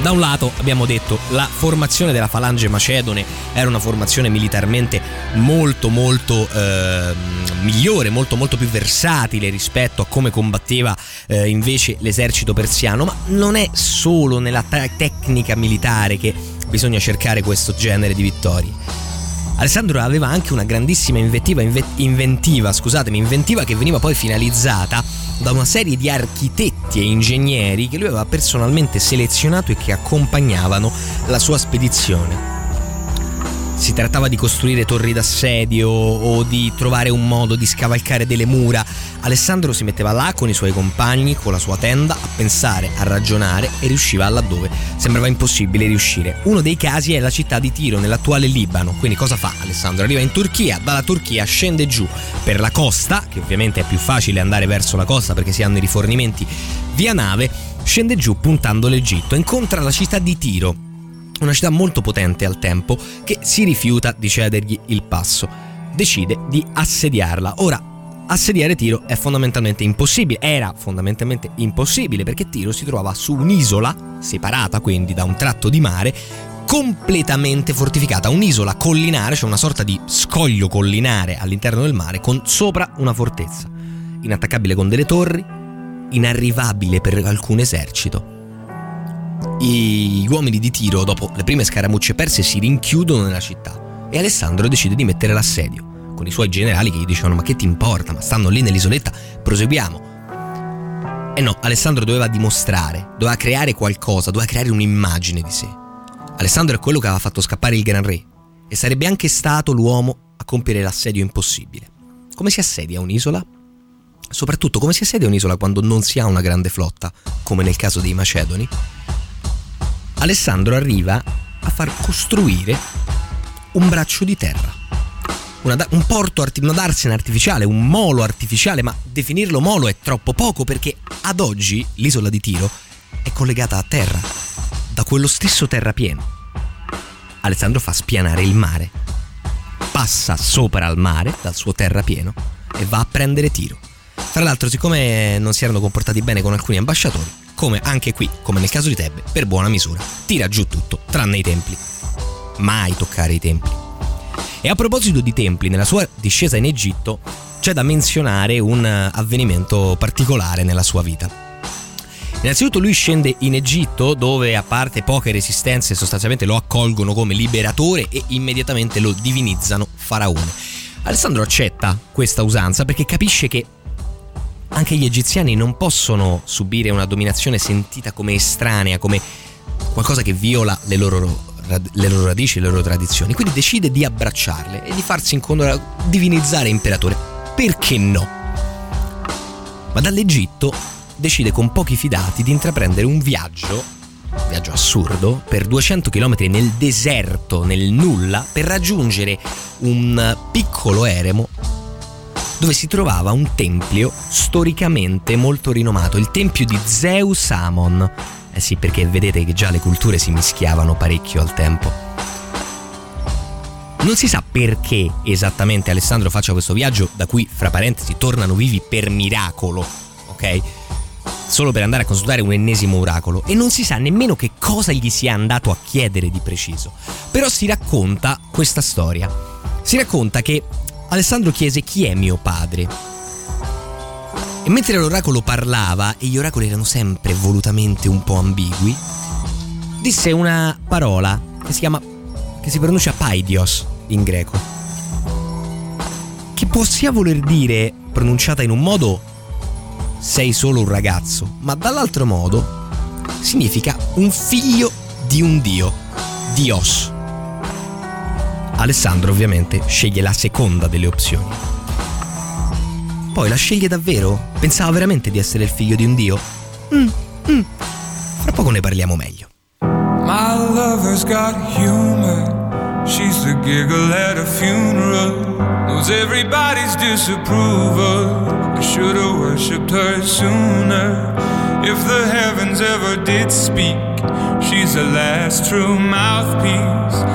da un lato abbiamo detto la formazione della falange macedone era una formazione militarmente molto molto eh, migliore, molto molto più versatile rispetto a come combatteva eh, invece l'esercito persiano, ma non è solo nella tecnica militare che bisogna cercare questo genere di vittorie Alessandro aveva anche una grandissima inventiva, inventiva, scusatemi, inventiva che veniva poi finalizzata da una serie di architetti e ingegneri che lui aveva personalmente selezionato e che accompagnavano la sua spedizione. Si trattava di costruire torri d'assedio o di trovare un modo di scavalcare delle mura, Alessandro si metteva là con i suoi compagni, con la sua tenda, a pensare, a ragionare e riusciva laddove sembrava impossibile riuscire. Uno dei casi è la città di Tiro, nell'attuale Libano. Quindi cosa fa Alessandro? Arriva in Turchia, dalla Turchia scende giù per la costa, che ovviamente è più facile andare verso la costa perché si hanno i rifornimenti via nave, scende giù puntando l'Egitto, incontra la città di Tiro, una città molto potente al tempo che si rifiuta di cedergli il passo. Decide di assediarla. Ora, assediare Tiro è fondamentalmente impossibile, era fondamentalmente impossibile perché Tiro si trovava su un'isola, separata quindi da un tratto di mare, completamente fortificata, un'isola collinare, cioè una sorta di scoglio collinare all'interno del mare con sopra una fortezza, inattaccabile con delle torri, inarrivabile per alcun esercito gli uomini di Tiro, dopo le prime scaramucce perse, si rinchiudono nella città e Alessandro decide di mettere l'assedio, con i suoi generali che gli dicono ma che ti importa, ma stanno lì nell'isoletta, proseguiamo. E no, Alessandro doveva dimostrare, doveva creare qualcosa, doveva creare un'immagine di sé. Alessandro è quello che aveva fatto scappare il Gran Re e sarebbe anche stato l'uomo a compiere l'assedio impossibile. Come si assedia un'isola? Soprattutto come si assedia un'isola quando non si ha una grande flotta, come nel caso dei Macedoni? Alessandro arriva a far costruire un braccio di terra. Una, un porto, una darsena artificiale, un molo artificiale, ma definirlo molo è troppo poco perché ad oggi l'isola di Tiro è collegata a terra, da quello stesso terrapieno. Alessandro fa spianare il mare, passa sopra al mare dal suo terrapieno e va a prendere Tiro. Tra l'altro, siccome non si erano comportati bene con alcuni ambasciatori, come anche qui, come nel caso di Tebbe, per buona misura, tira giù tutto, tranne i templi. Mai toccare i templi. E a proposito di templi, nella sua discesa in Egitto c'è da menzionare un avvenimento particolare nella sua vita. Innanzitutto lui scende in Egitto dove a parte poche resistenze sostanzialmente lo accolgono come liberatore e immediatamente lo divinizzano faraone. Alessandro accetta questa usanza perché capisce che anche gli egiziani non possono subire una dominazione sentita come estranea, come qualcosa che viola le loro, le loro radici, le loro tradizioni. Quindi decide di abbracciarle e di farsi incontrare, divinizzare imperatore. Perché no? Ma dall'Egitto decide con pochi fidati di intraprendere un viaggio, un viaggio assurdo, per 200 km nel deserto, nel nulla, per raggiungere un piccolo eremo dove si trovava un tempio storicamente molto rinomato, il tempio di Zeus Amon. Eh sì, perché vedete che già le culture si mischiavano parecchio al tempo. Non si sa perché esattamente Alessandro faccia questo viaggio, da cui, fra parentesi, tornano vivi per miracolo, ok? Solo per andare a consultare un ennesimo oracolo e non si sa nemmeno che cosa gli sia andato a chiedere di preciso. Però si racconta questa storia. Si racconta che Alessandro chiese chi è mio padre. E mentre l'oracolo parlava, e gli oracoli erano sempre volutamente un po' ambigui, disse una parola che si chiama che si pronuncia paidios in greco. Che può sia voler dire, pronunciata in un modo, sei solo un ragazzo, ma dall'altro modo significa un figlio di un dio, Dios. Alessandro ovviamente sceglie la seconda delle opzioni. Poi la sceglie davvero? Pensava veramente di essere il figlio di un dio? Mm, mm. Fra poco ne parliamo meglio. My lover's got humor. She's the giggle at a funeral. Knows everybody's disapproval. I should have worshipped her sooner. If the heavens ever did speak, she's the last true mouthpiece.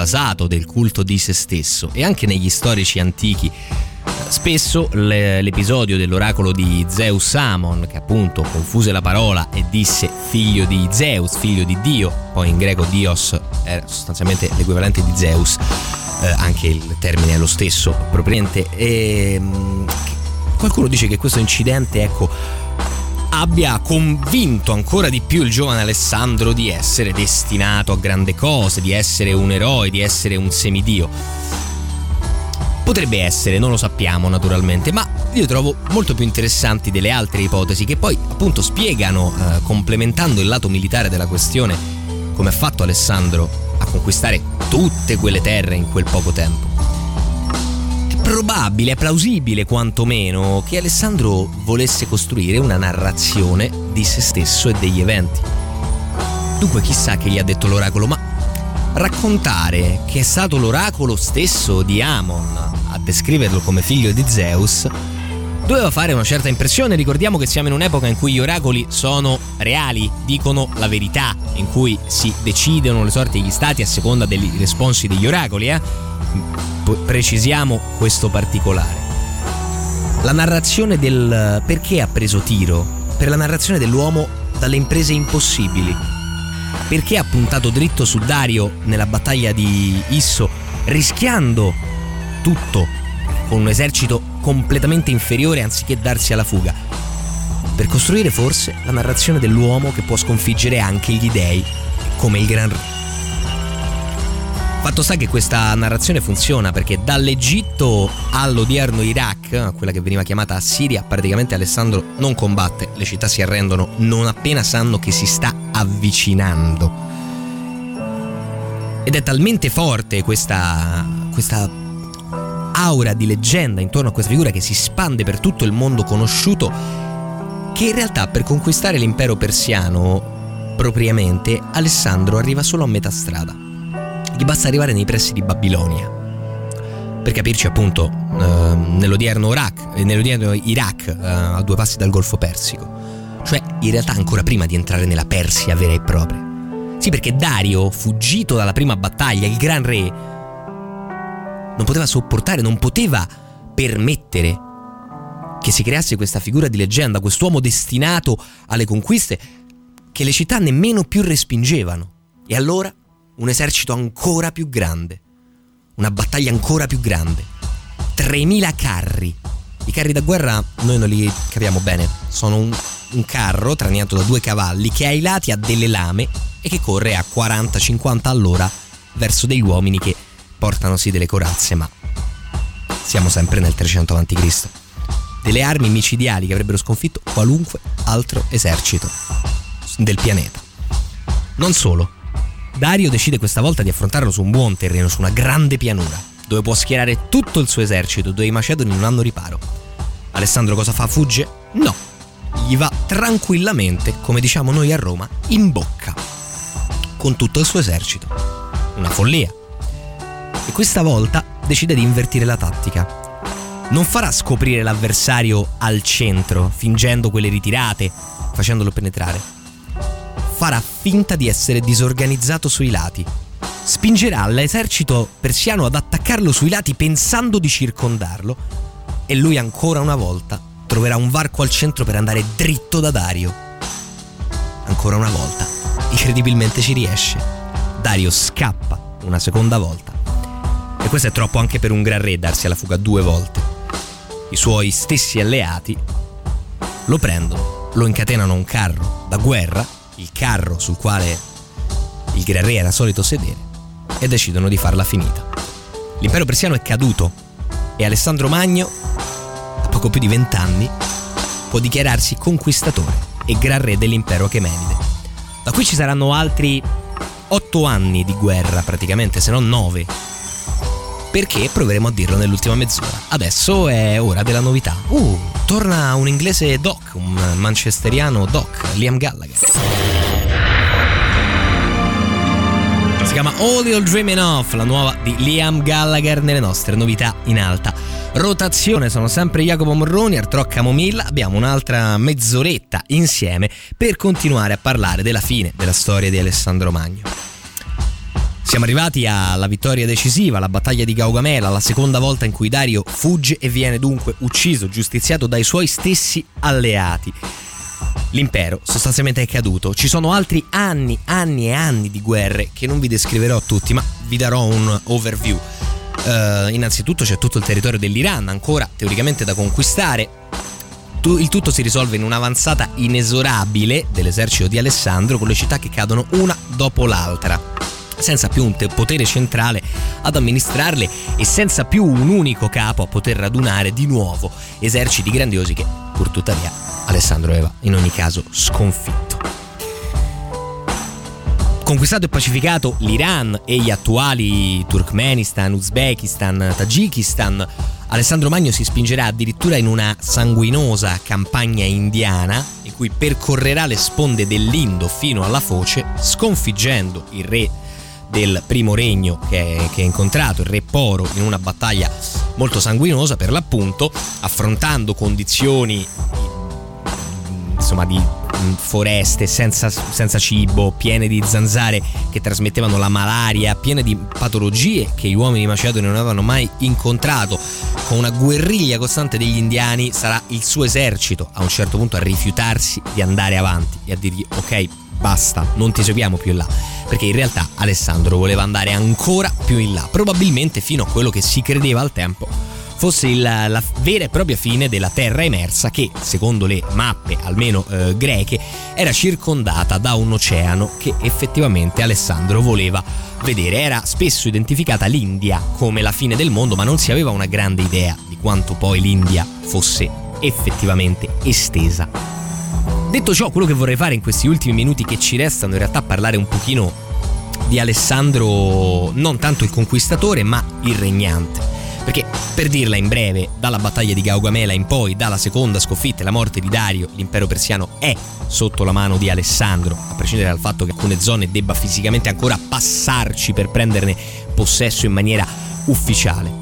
invasato del culto di se stesso e anche negli storici antichi Spesso l'episodio dell'oracolo di Zeus Amon, che appunto confuse la parola e disse figlio di Zeus, figlio di Dio, poi in greco Dios era sostanzialmente l'equivalente di Zeus, eh, anche il termine è lo stesso propriamente. E, ehm, qualcuno dice che questo incidente, ecco, abbia convinto ancora di più il giovane Alessandro di essere destinato a grandi cose, di essere un eroe, di essere un semidio. Potrebbe essere, non lo sappiamo naturalmente, ma io trovo molto più interessanti delle altre ipotesi che poi appunto spiegano, eh, complementando il lato militare della questione, come ha fatto Alessandro a conquistare tutte quelle terre in quel poco tempo. Probabile, è plausibile quantomeno che Alessandro volesse costruire una narrazione di se stesso e degli eventi. Dunque chissà che gli ha detto l'oracolo, ma raccontare che è stato l'oracolo stesso di Amon a descriverlo come figlio di Zeus, doveva fare una certa impressione. Ricordiamo che siamo in un'epoca in cui gli oracoli sono reali, dicono la verità, in cui si decidono le sorti degli stati a seconda dei responsi degli oracoli. Eh? Precisiamo questo particolare. La narrazione del perché ha preso tiro, per la narrazione dell'uomo dalle imprese impossibili. Perché ha puntato dritto su Dario nella battaglia di Isso, rischiando tutto con un esercito completamente inferiore anziché darsi alla fuga, per costruire forse la narrazione dell'uomo che può sconfiggere anche gli dei, come il Gran Re. Fatto sta che questa narrazione funziona perché dall'Egitto all'odierno Iraq, quella che veniva chiamata Siria, praticamente Alessandro non combatte, le città si arrendono non appena sanno che si sta avvicinando. Ed è talmente forte questa, questa aura di leggenda intorno a questa figura che si spande per tutto il mondo conosciuto, che in realtà per conquistare l'impero persiano propriamente Alessandro arriva solo a metà strada. Gli basta arrivare nei pressi di Babilonia. Per capirci appunto eh, nell'odierno, Iraq, nell'odierno Iraq, eh, a due passi dal Golfo Persico. Cioè in realtà ancora prima di entrare nella Persia vera e propria. Sì, perché Dario, fuggito dalla prima battaglia, il gran re, non poteva sopportare, non poteva permettere che si creasse questa figura di leggenda, quest'uomo destinato alle conquiste che le città nemmeno più respingevano. E allora un esercito ancora più grande, una battaglia ancora più grande, 3.000 carri. I carri da guerra noi non li capiamo bene, sono un, un carro traniato da due cavalli che ai lati ha delle lame e che corre a 40-50 all'ora verso degli uomini che portano sì delle corazze, ma siamo sempre nel 300 a.C. Delle armi micidiali che avrebbero sconfitto qualunque altro esercito del pianeta. Non solo, Dario decide questa volta di affrontarlo su un buon terreno, su una grande pianura, dove può schierare tutto il suo esercito, dove i macedoni non hanno riparo. Alessandro cosa fa? Fugge? No, gli va tranquillamente, come diciamo noi a Roma, in bocca, con tutto il suo esercito. Una follia, e questa volta decide di invertire la tattica. Non farà scoprire l'avversario al centro, fingendo quelle ritirate, facendolo penetrare. Farà finta di essere disorganizzato sui lati. Spingerà l'esercito persiano ad attaccarlo sui lati pensando di circondarlo e lui ancora una volta troverà un varco al centro per andare dritto da Dario. Ancora una volta, incredibilmente ci riesce. Dario scappa una seconda volta questo è troppo anche per un gran re darsi alla fuga due volte. I suoi stessi alleati lo prendono, lo incatenano a un carro da guerra, il carro sul quale il gran re era solito sedere, e decidono di farla finita. L'impero persiano è caduto e Alessandro Magno, a poco più di vent'anni, può dichiararsi conquistatore e gran re dell'impero Achemenide. Da qui ci saranno altri otto anni di guerra praticamente, se non nove, perché proveremo a dirlo nell'ultima mezz'ora. Adesso è ora della novità. Uh, torna un inglese doc, un manchesteriano doc, Liam Gallagher. Si chiama All You're Dreaming Of, la nuova di Liam Gallagher nelle nostre novità in alta. Rotazione, sono sempre Jacopo Morroni, Artro Camomilla, abbiamo un'altra mezz'oretta insieme per continuare a parlare della fine della storia di Alessandro Magno. Siamo arrivati alla vittoria decisiva, la battaglia di Gaugamela, la seconda volta in cui Dario fugge e viene dunque ucciso, giustiziato dai suoi stessi alleati l'impero sostanzialmente è caduto. Ci sono altri anni, anni e anni di guerre che non vi descriverò tutti, ma vi darò un overview. Uh, innanzitutto c'è tutto il territorio dell'Iran, ancora teoricamente da conquistare. Il tutto si risolve in un'avanzata inesorabile dell'esercito di Alessandro con le città che cadono una dopo l'altra senza più un potere centrale ad amministrarle e senza più un unico capo a poter radunare di nuovo eserciti grandiosi che, pur tuttavia, Alessandro aveva in ogni caso sconfitto. Conquistato e pacificato l'Iran e gli attuali Turkmenistan, Uzbekistan, Tagikistan, Alessandro Magno si spingerà addirittura in una sanguinosa campagna indiana in cui percorrerà le sponde dell'Indo fino alla foce, sconfiggendo il re del primo regno che, che incontrato, il re Poro, in una battaglia molto sanguinosa per l'appunto, affrontando condizioni insomma di mm, foreste senza, senza, cibo, piene di zanzare che trasmettevano la malaria, piene di patologie che gli uomini di Macedone non avevano mai incontrato, con una guerriglia costante degli indiani, sarà il suo esercito a un certo punto a rifiutarsi di andare avanti e a dirgli ok, basta, non ti seguiamo più in là. Perché in realtà Alessandro voleva andare ancora più in là, probabilmente fino a quello che si credeva al tempo fosse il, la vera e propria fine della terra emersa che, secondo le mappe almeno eh, greche, era circondata da un oceano che effettivamente Alessandro voleva vedere. Era spesso identificata l'India come la fine del mondo, ma non si aveva una grande idea di quanto poi l'India fosse effettivamente estesa. Detto ciò, quello che vorrei fare in questi ultimi minuti che ci restano in realtà parlare un pochino di Alessandro, non tanto il conquistatore, ma il regnante perché, per dirla in breve, dalla battaglia di Gaugamela in poi, dalla seconda sconfitta e la morte di Dario, l'impero persiano è sotto la mano di Alessandro, a prescindere dal fatto che alcune zone debba fisicamente ancora passarci per prenderne possesso in maniera ufficiale.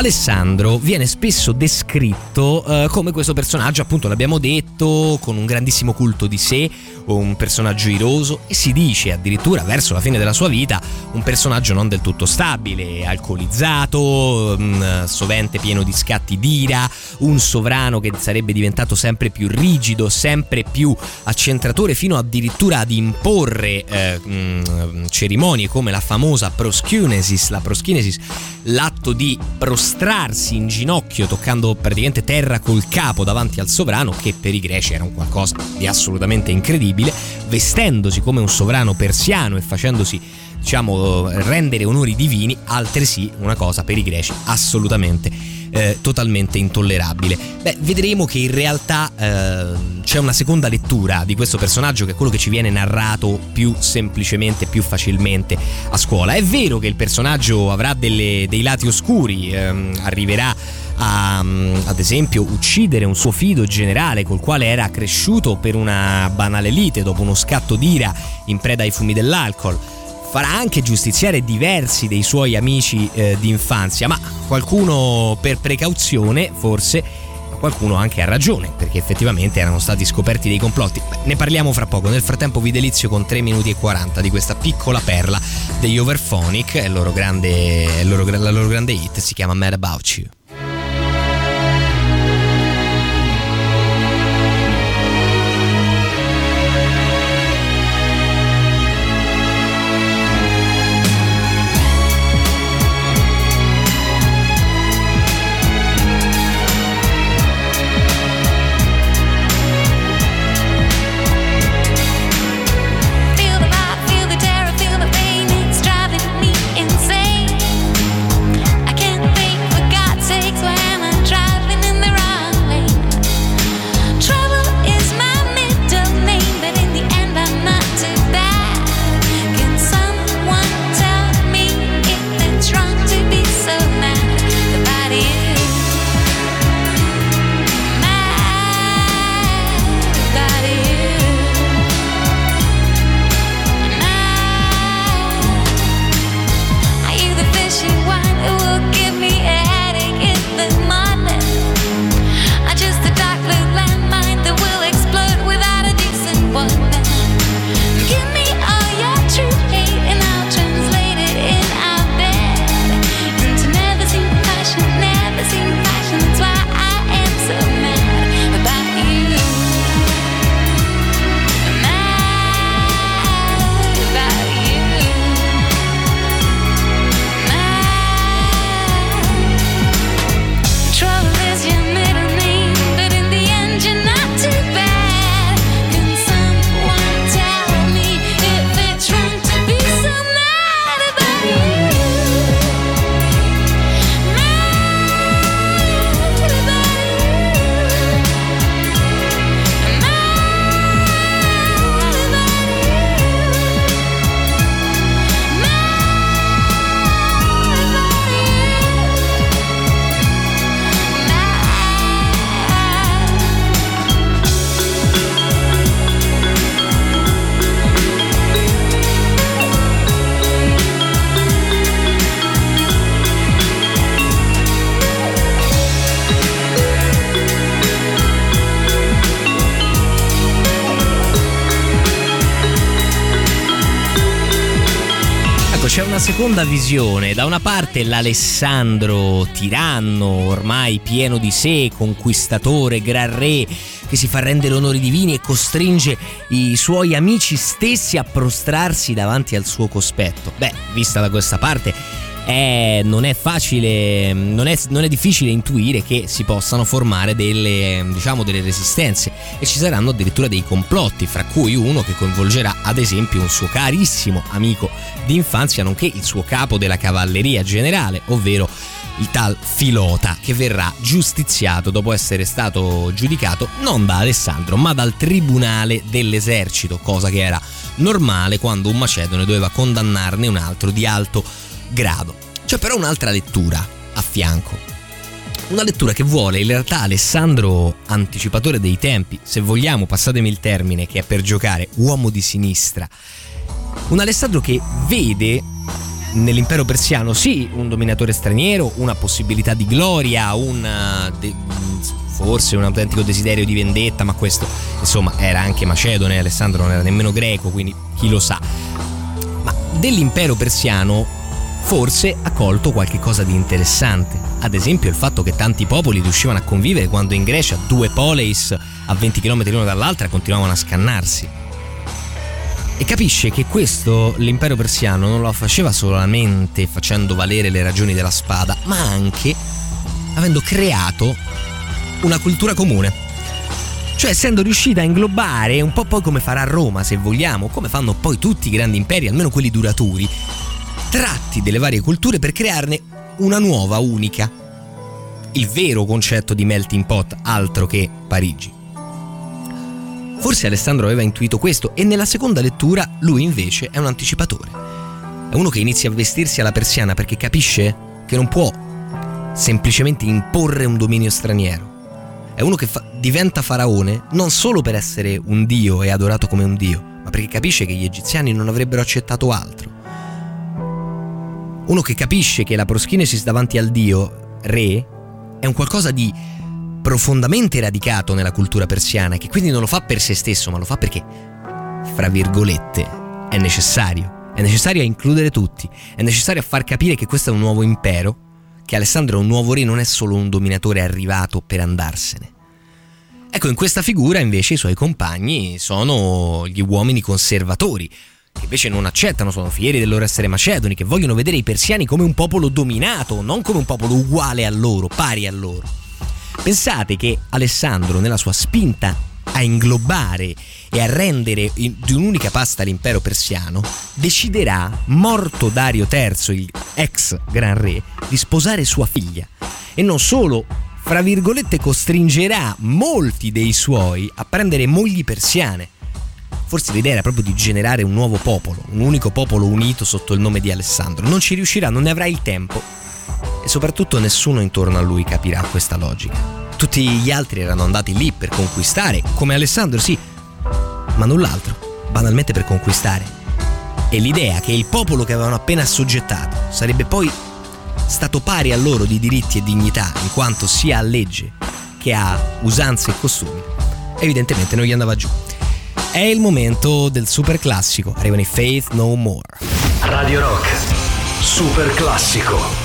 Alessandro viene spesso descritto eh, come questo personaggio, appunto l'abbiamo detto, con un grandissimo culto di sé, un personaggio iroso e si dice addirittura verso la fine della sua vita un personaggio non del tutto stabile, alcolizzato, mm, sovente pieno di scatti d'ira, un sovrano che sarebbe diventato sempre più rigido, sempre più accentratore fino addirittura ad imporre eh, mm, cerimonie come la famosa proskynesis, la proskynesis, l'atto di prostrarsi in ginocchio toccando praticamente terra col capo davanti al sovrano che per i greci era un qualcosa di assolutamente incredibile possibile, vestendosi come un sovrano persiano e facendosi diciamo rendere onori divini, altresì una cosa per i greci assolutamente eh, totalmente intollerabile. Beh, vedremo che in realtà eh, c'è una seconda lettura di questo personaggio che è quello che ci viene narrato più semplicemente, più facilmente a scuola. È vero che il personaggio avrà delle, dei lati oscuri, ehm, arriverà a, ad esempio, uccidere un suo fido generale col quale era cresciuto per una banale lite dopo uno scatto d'ira in preda ai fumi dell'alcol. Farà anche giustiziare diversi dei suoi amici eh, d'infanzia, ma qualcuno per precauzione, forse, qualcuno anche ha ragione, perché effettivamente erano stati scoperti dei complotti. Beh, ne parliamo fra poco. Nel frattempo vi delizio con 3 minuti e 40 di questa piccola perla degli Overphonic, il loro grande, il loro, la loro grande hit si chiama Mad About You. Seconda visione. Da una parte l'Alessandro tiranno, ormai pieno di sé, conquistatore, gran re, che si fa rendere onori divini e costringe i suoi amici stessi a prostrarsi davanti al suo cospetto. Beh, vista da questa parte, è, non è facile, non è, non è, difficile intuire che si possano formare delle, diciamo, delle resistenze. E ci saranno addirittura dei complotti, fra cui uno che coinvolgerà ad esempio un suo carissimo amico d'infanzia, nonché il suo capo della cavalleria generale, ovvero il tal Filota, che verrà giustiziato dopo essere stato giudicato non da Alessandro, ma dal tribunale dell'esercito, cosa che era normale quando un macedone doveva condannarne un altro di alto grado. C'è però un'altra lettura a fianco. Una lettura che vuole in realtà Alessandro anticipatore dei tempi, se vogliamo, passatemi il termine, che è per giocare uomo di sinistra. Un Alessandro che vede nell'impero persiano sì un dominatore straniero, una possibilità di gloria, un, de, forse un autentico desiderio di vendetta, ma questo insomma era anche macedone, Alessandro non era nemmeno greco, quindi chi lo sa. Ma dell'impero persiano forse ha colto qualche cosa di interessante. Ad esempio il fatto che tanti popoli riuscivano a convivere quando in Grecia due poleis a 20 km l'una dall'altra continuavano a scannarsi. E capisce che questo l'impero persiano non lo faceva solamente facendo valere le ragioni della spada, ma anche avendo creato una cultura comune. Cioè essendo riuscita a inglobare un po' poi come farà Roma, se vogliamo, come fanno poi tutti i grandi imperi, almeno quelli duraturi, tratti delle varie culture per crearne una nuova, unica. Il vero concetto di melting pot, altro che Parigi. Forse Alessandro aveva intuito questo e nella seconda lettura lui invece è un anticipatore. È uno che inizia a vestirsi alla persiana perché capisce che non può semplicemente imporre un dominio straniero. È uno che fa- diventa faraone non solo per essere un dio e adorato come un dio, ma perché capisce che gli egiziani non avrebbero accettato altro uno che capisce che la proschinesis davanti al dio, re, è un qualcosa di profondamente radicato nella cultura persiana e che quindi non lo fa per se stesso, ma lo fa perché, fra virgolette, è necessario. È necessario a includere tutti, è necessario a far capire che questo è un nuovo impero, che Alessandro è un nuovo re, non è solo un dominatore arrivato per andarsene. Ecco, in questa figura invece i suoi compagni sono gli uomini conservatori, che invece non accettano, sono fieri del loro essere macedoni, che vogliono vedere i persiani come un popolo dominato, non come un popolo uguale a loro, pari a loro. Pensate che Alessandro, nella sua spinta a inglobare e a rendere di un'unica pasta l'impero persiano, deciderà, morto Dario III, il ex gran re, di sposare sua figlia. E non solo, fra virgolette, costringerà molti dei suoi a prendere mogli persiane Forse l'idea era proprio di generare un nuovo popolo, un unico popolo unito sotto il nome di Alessandro. Non ci riuscirà, non ne avrà il tempo. E soprattutto nessuno intorno a lui capirà questa logica. Tutti gli altri erano andati lì per conquistare, come Alessandro, sì, ma null'altro, banalmente per conquistare. E l'idea che il popolo che avevano appena assoggettato sarebbe poi stato pari a loro di diritti e dignità, in quanto sia a legge che a usanze e costumi, evidentemente non gli andava giù. È il momento del super classico. Arrivano i Faith No More. Radio Rock. Super classico.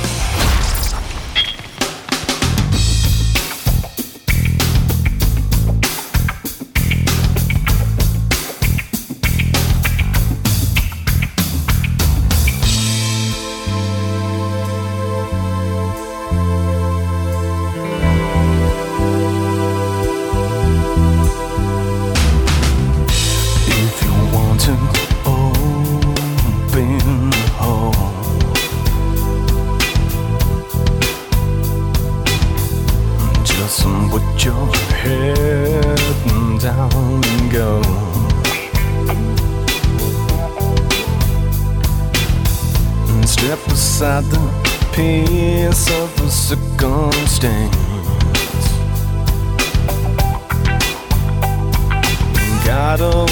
circumstance. Gotta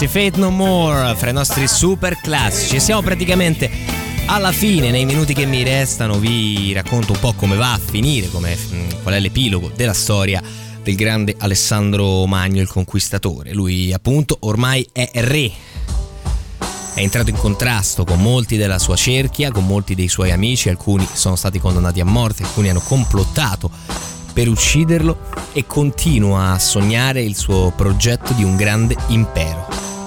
Evidence, Fate No More, fra i nostri super classici. Siamo praticamente alla fine, nei minuti che mi restano, vi racconto un po' come va a finire, come, mm, qual è l'epilogo della storia del grande Alessandro Magno, il conquistatore. Lui, appunto, ormai è re. È entrato in contrasto con molti della sua cerchia, con molti dei suoi amici, alcuni sono stati condannati a morte, alcuni hanno complottato per ucciderlo e continua a sognare il suo progetto di un grande impero.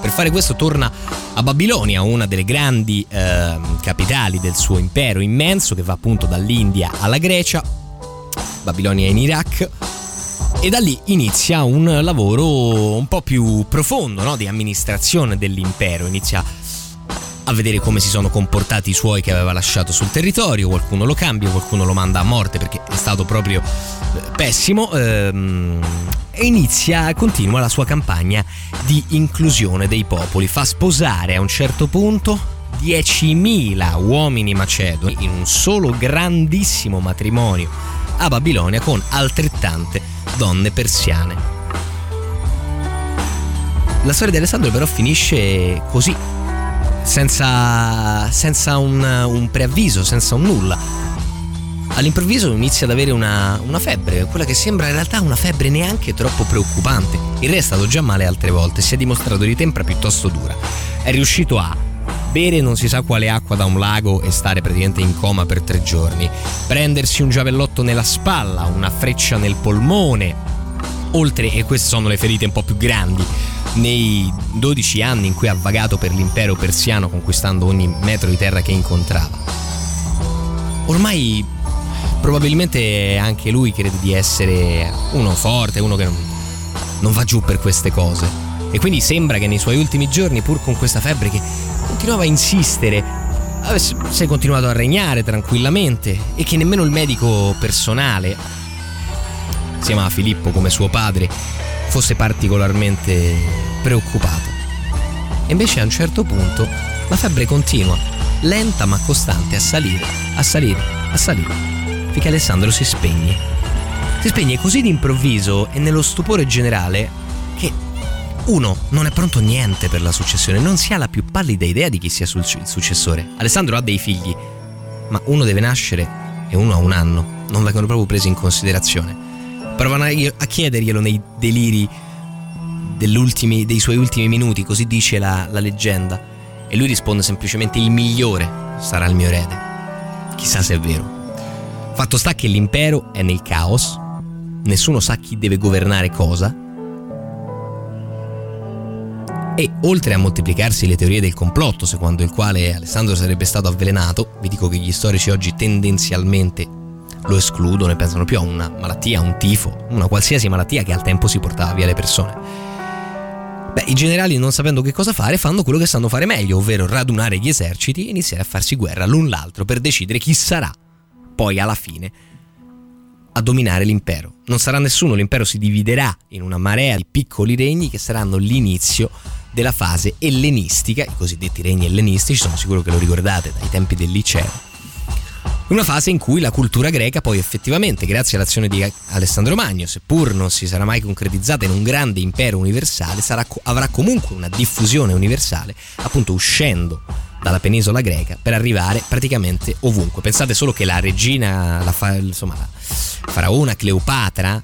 Per fare questo torna a Babilonia, una delle grandi eh, capitali del suo impero immenso che va appunto dall'India alla Grecia. Babilonia in Iraq e da lì inizia un lavoro un po' più profondo no? di amministrazione dell'impero, inizia a vedere come si sono comportati i suoi che aveva lasciato sul territorio, qualcuno lo cambia, qualcuno lo manda a morte perché è stato proprio eh, pessimo. Ehm, e inizia, continua la sua campagna di inclusione dei popoli, fa sposare a un certo punto 10.000 uomini macedoni in un solo grandissimo matrimonio a Babilonia con altrettante donne persiane. La storia di Alessandro però finisce così, senza, senza un, un, preavviso, senza un nulla. All'improvviso inizia ad avere una, una, febbre, quella che sembra in realtà una febbre neanche troppo preoccupante. Il re è stato già male altre volte, si è dimostrato di tempra piuttosto dura. È riuscito a bere non si sa quale acqua da un lago e stare praticamente in coma per tre giorni, prendersi un giavellotto nella spalla, una freccia nel polmone, oltre, e queste sono le ferite un po' più grandi, nei 12 anni in cui ha vagato per l'impero persiano conquistando ogni metro di terra che incontrava. Ormai probabilmente anche lui crede di essere uno forte, uno che non, va giù per queste cose. E quindi sembra che nei suoi ultimi giorni, pur con questa febbre che continuava a insistere, avesse continuato a regnare tranquillamente e che nemmeno il medico personale, si chiamava Filippo come suo padre, fosse particolarmente preoccupato. E invece a un certo punto la febbre continua, lenta ma costante, a salire, a salire, a salire, finché Alessandro si spegne. Si spegne così d'improvviso e nello stupore generale che uno non è pronto niente per la successione, non si ha la più pallida idea di chi sia il successore. Alessandro ha dei figli, ma uno deve nascere e uno ha un anno, non vengono proprio presi in considerazione. Provano a chiederglielo nei deliri dei suoi ultimi minuti, così dice la, la leggenda, e lui risponde semplicemente il migliore sarà il mio erede. Chissà se è vero. Fatto sta che l'impero è nel caos, nessuno sa chi deve governare cosa, e oltre a moltiplicarsi le teorie del complotto, secondo il quale Alessandro sarebbe stato avvelenato, vi dico che gli storici oggi tendenzialmente lo escludono e pensano più a una malattia, a un tifo, una qualsiasi malattia che al tempo si portava via le persone. Beh, i generali non sapendo che cosa fare fanno quello che sanno fare meglio, ovvero radunare gli eserciti e iniziare a farsi guerra l'un l'altro per decidere chi sarà, poi alla fine, a dominare l'impero. Non sarà nessuno, l'impero si dividerà in una marea di piccoli regni che saranno l'inizio della fase ellenistica, i cosiddetti regni ellenistici, sono sicuro che lo ricordate dai tempi del liceo. Una fase in cui la cultura greca poi effettivamente, grazie all'azione di Alessandro Magno, seppur non si sarà mai concretizzata in un grande impero universale, sarà, avrà comunque una diffusione universale, appunto uscendo dalla penisola greca per arrivare praticamente ovunque. Pensate solo che la regina, la, fa, insomma, la faraona Cleopatra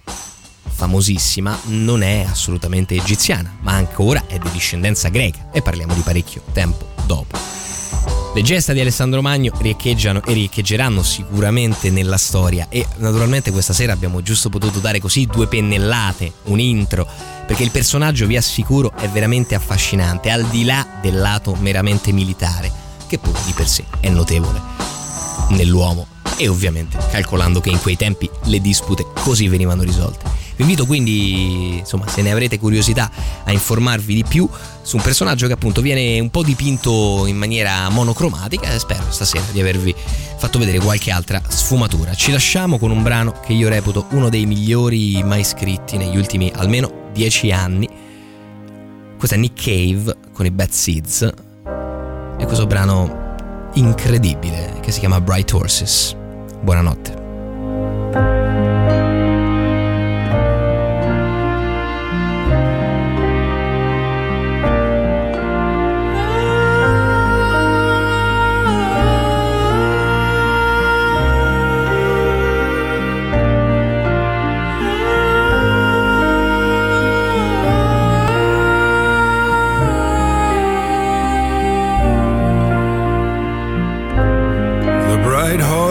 famosissima, non è assolutamente egiziana, ma ancora è di discendenza greca e parliamo di parecchio tempo dopo. Le gesta di Alessandro Magno riecheggiano e riecheggeranno sicuramente nella storia e naturalmente questa sera abbiamo giusto potuto dare così due pennellate, un intro, perché il personaggio vi assicuro è veramente affascinante, al di là del lato meramente militare, che pure di per sé è notevole nell'uomo e ovviamente calcolando che in quei tempi le dispute così venivano risolte. Vi invito quindi, insomma, se ne avrete curiosità, a informarvi di più su un personaggio che appunto viene un po' dipinto in maniera monocromatica e spero stasera di avervi fatto vedere qualche altra sfumatura. Ci lasciamo con un brano che io reputo uno dei migliori mai scritti negli ultimi almeno dieci anni. Questo è Nick Cave con i Bad Seeds e questo brano incredibile che si chiama Bright Horses. Buonanotte.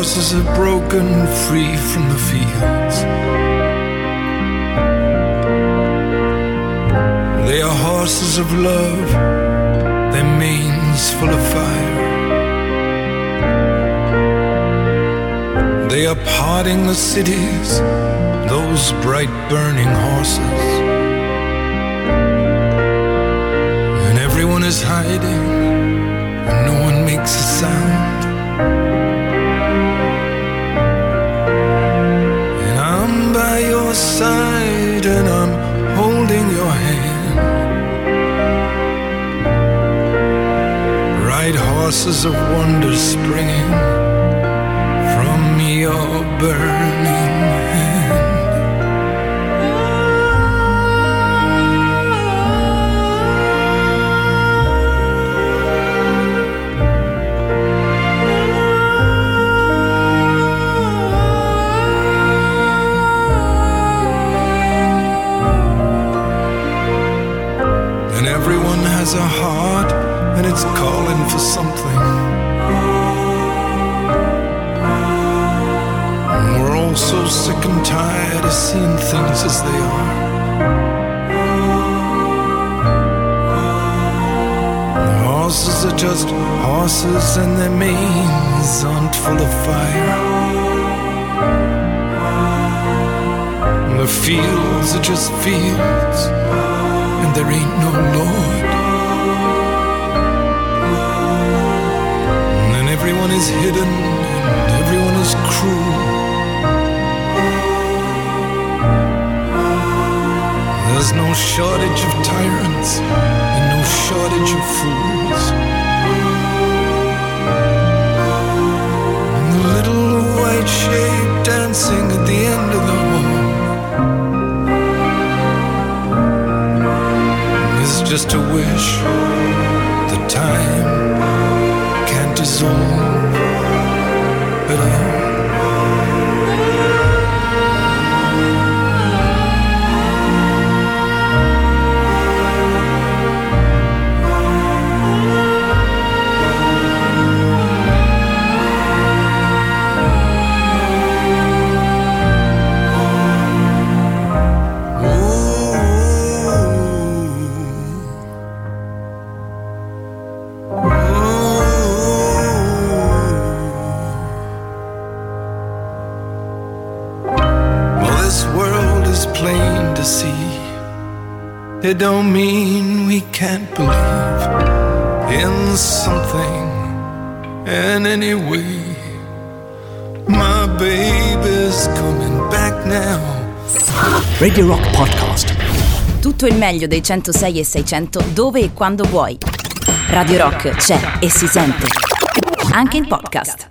Horses are broken free from the fields. They are horses of love, their manes full of fire. They are parting the cities, those bright burning horses. And everyone is hiding, and no one makes a sound. Side and I'm holding your hand. Ride horses of wonder springing from your burning it's calling for something. And we're all so sick and tired of seeing things as they are. Horses are just horses and their manes aren't full of fire. The fields are just fields, and there ain't no Lord. Everyone is hidden and everyone is cruel. There's no shortage of tyrants and no shortage of fools. And the little white shape dancing at the end of the hall is just a wish. The time dissolve It don't mean we can't believe in something in any way. My baby's coming back now. Radio Rock Podcast. Tutto il meglio dei 106 e 600 dove e quando vuoi. Radio Rock c'è e si sente. Anche in podcast.